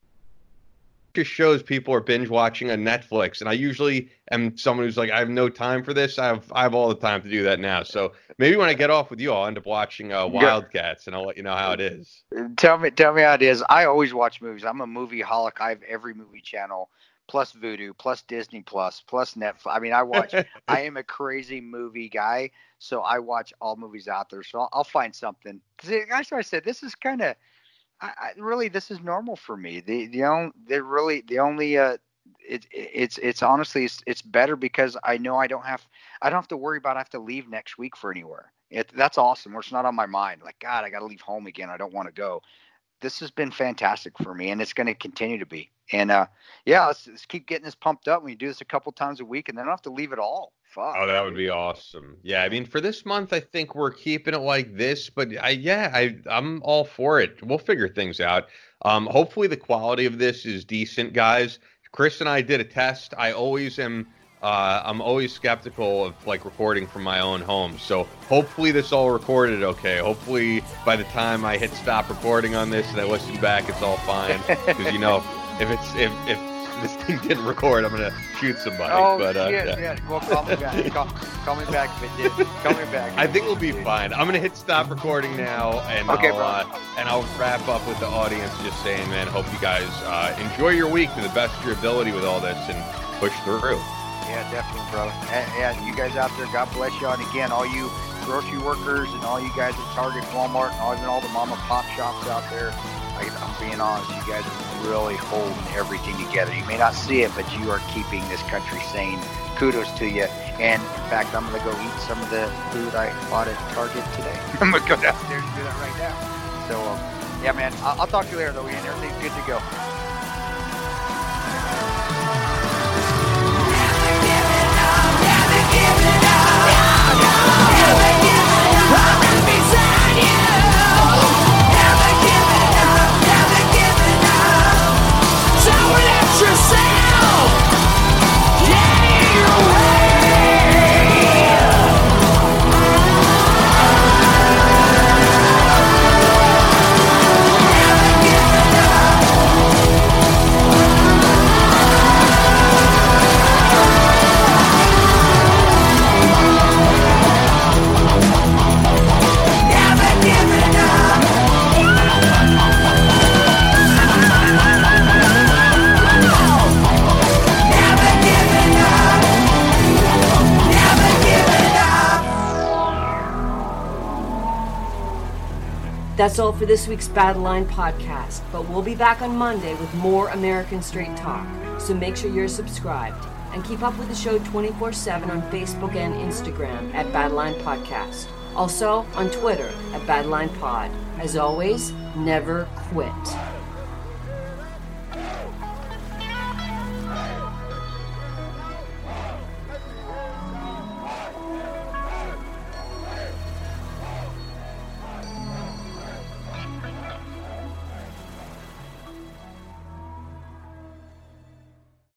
just shows people are binge watching on Netflix, and I usually am someone who's like, I have no time for this. I have I have all the time to do that now. So maybe when I get off with you, I'll end up watching uh, Wildcats, and I'll let you know how it is. Tell me, tell me how it is. I always watch movies. I'm a movie holic. I have every movie channel plus Vudu, plus Disney Plus, plus Netflix. I mean, I watch. I am a crazy movie guy, so I watch all movies out there. So I'll, I'll find something. That's why I said this is kind of I, I, really this is normal for me. The the only the really the only uh it, it's it's honestly it's, it's better because I know I don't have I don't have to worry about I have to leave next week for anywhere. It that's awesome. It's not on my mind. Like God, I got to leave home again. I don't want to go. This has been fantastic for me, and it's going to continue to be. And uh, yeah, let's, let's keep getting this pumped up. We do this a couple times a week, and then I don't have to leave at all. Fuck. Oh, that would be awesome. Yeah, I mean, for this month, I think we're keeping it like this, but I, yeah, I, I'm all for it. We'll figure things out. Um, hopefully, the quality of this is decent, guys. Kris and I did a test. I always am. Uh, I'm always skeptical of like recording from my own home. So hopefully this all recorded okay. Hopefully by the time I hit stop recording on this and I listen back, it's all fine. Because you know, if it's if if this thing didn't record, I'm gonna shoot somebody. Oh but, uh, shit! Yeah. yeah. Well, call me back. call, call, me back if it did. Call me back. I think we'll be fine. I'm gonna hit stop recording now, and okay, I'll uh, and I'll wrap up with the audience just saying, man, hope you guys uh, enjoy your week to the best of your ability with all this and push through. Yeah, definitely, brother. And, and you guys out there, God bless you. And again, all you grocery workers and all you guys at Target, Walmart, and all, even all the mom and pop shops out there. I'm being honest, you guys are really holding everything together. You may not see it, but you are keeping this country sane. Kudos to you. And in fact, I'm going to go eat some of the food I bought at Target today. I'm going to go downstairs and do that right now. So, um, yeah, man, I'll, I'll talk to you later, though, Ian. Everything's good to go. That's all for this week's Battle Line podcast, but we'll be back on Monday with more American Straight Talk. So make sure you're subscribed and keep up with the show 24 7 on Facebook and Instagram at Battleline Podcast. Also on Twitter at Battleline Pod. As always, never quit.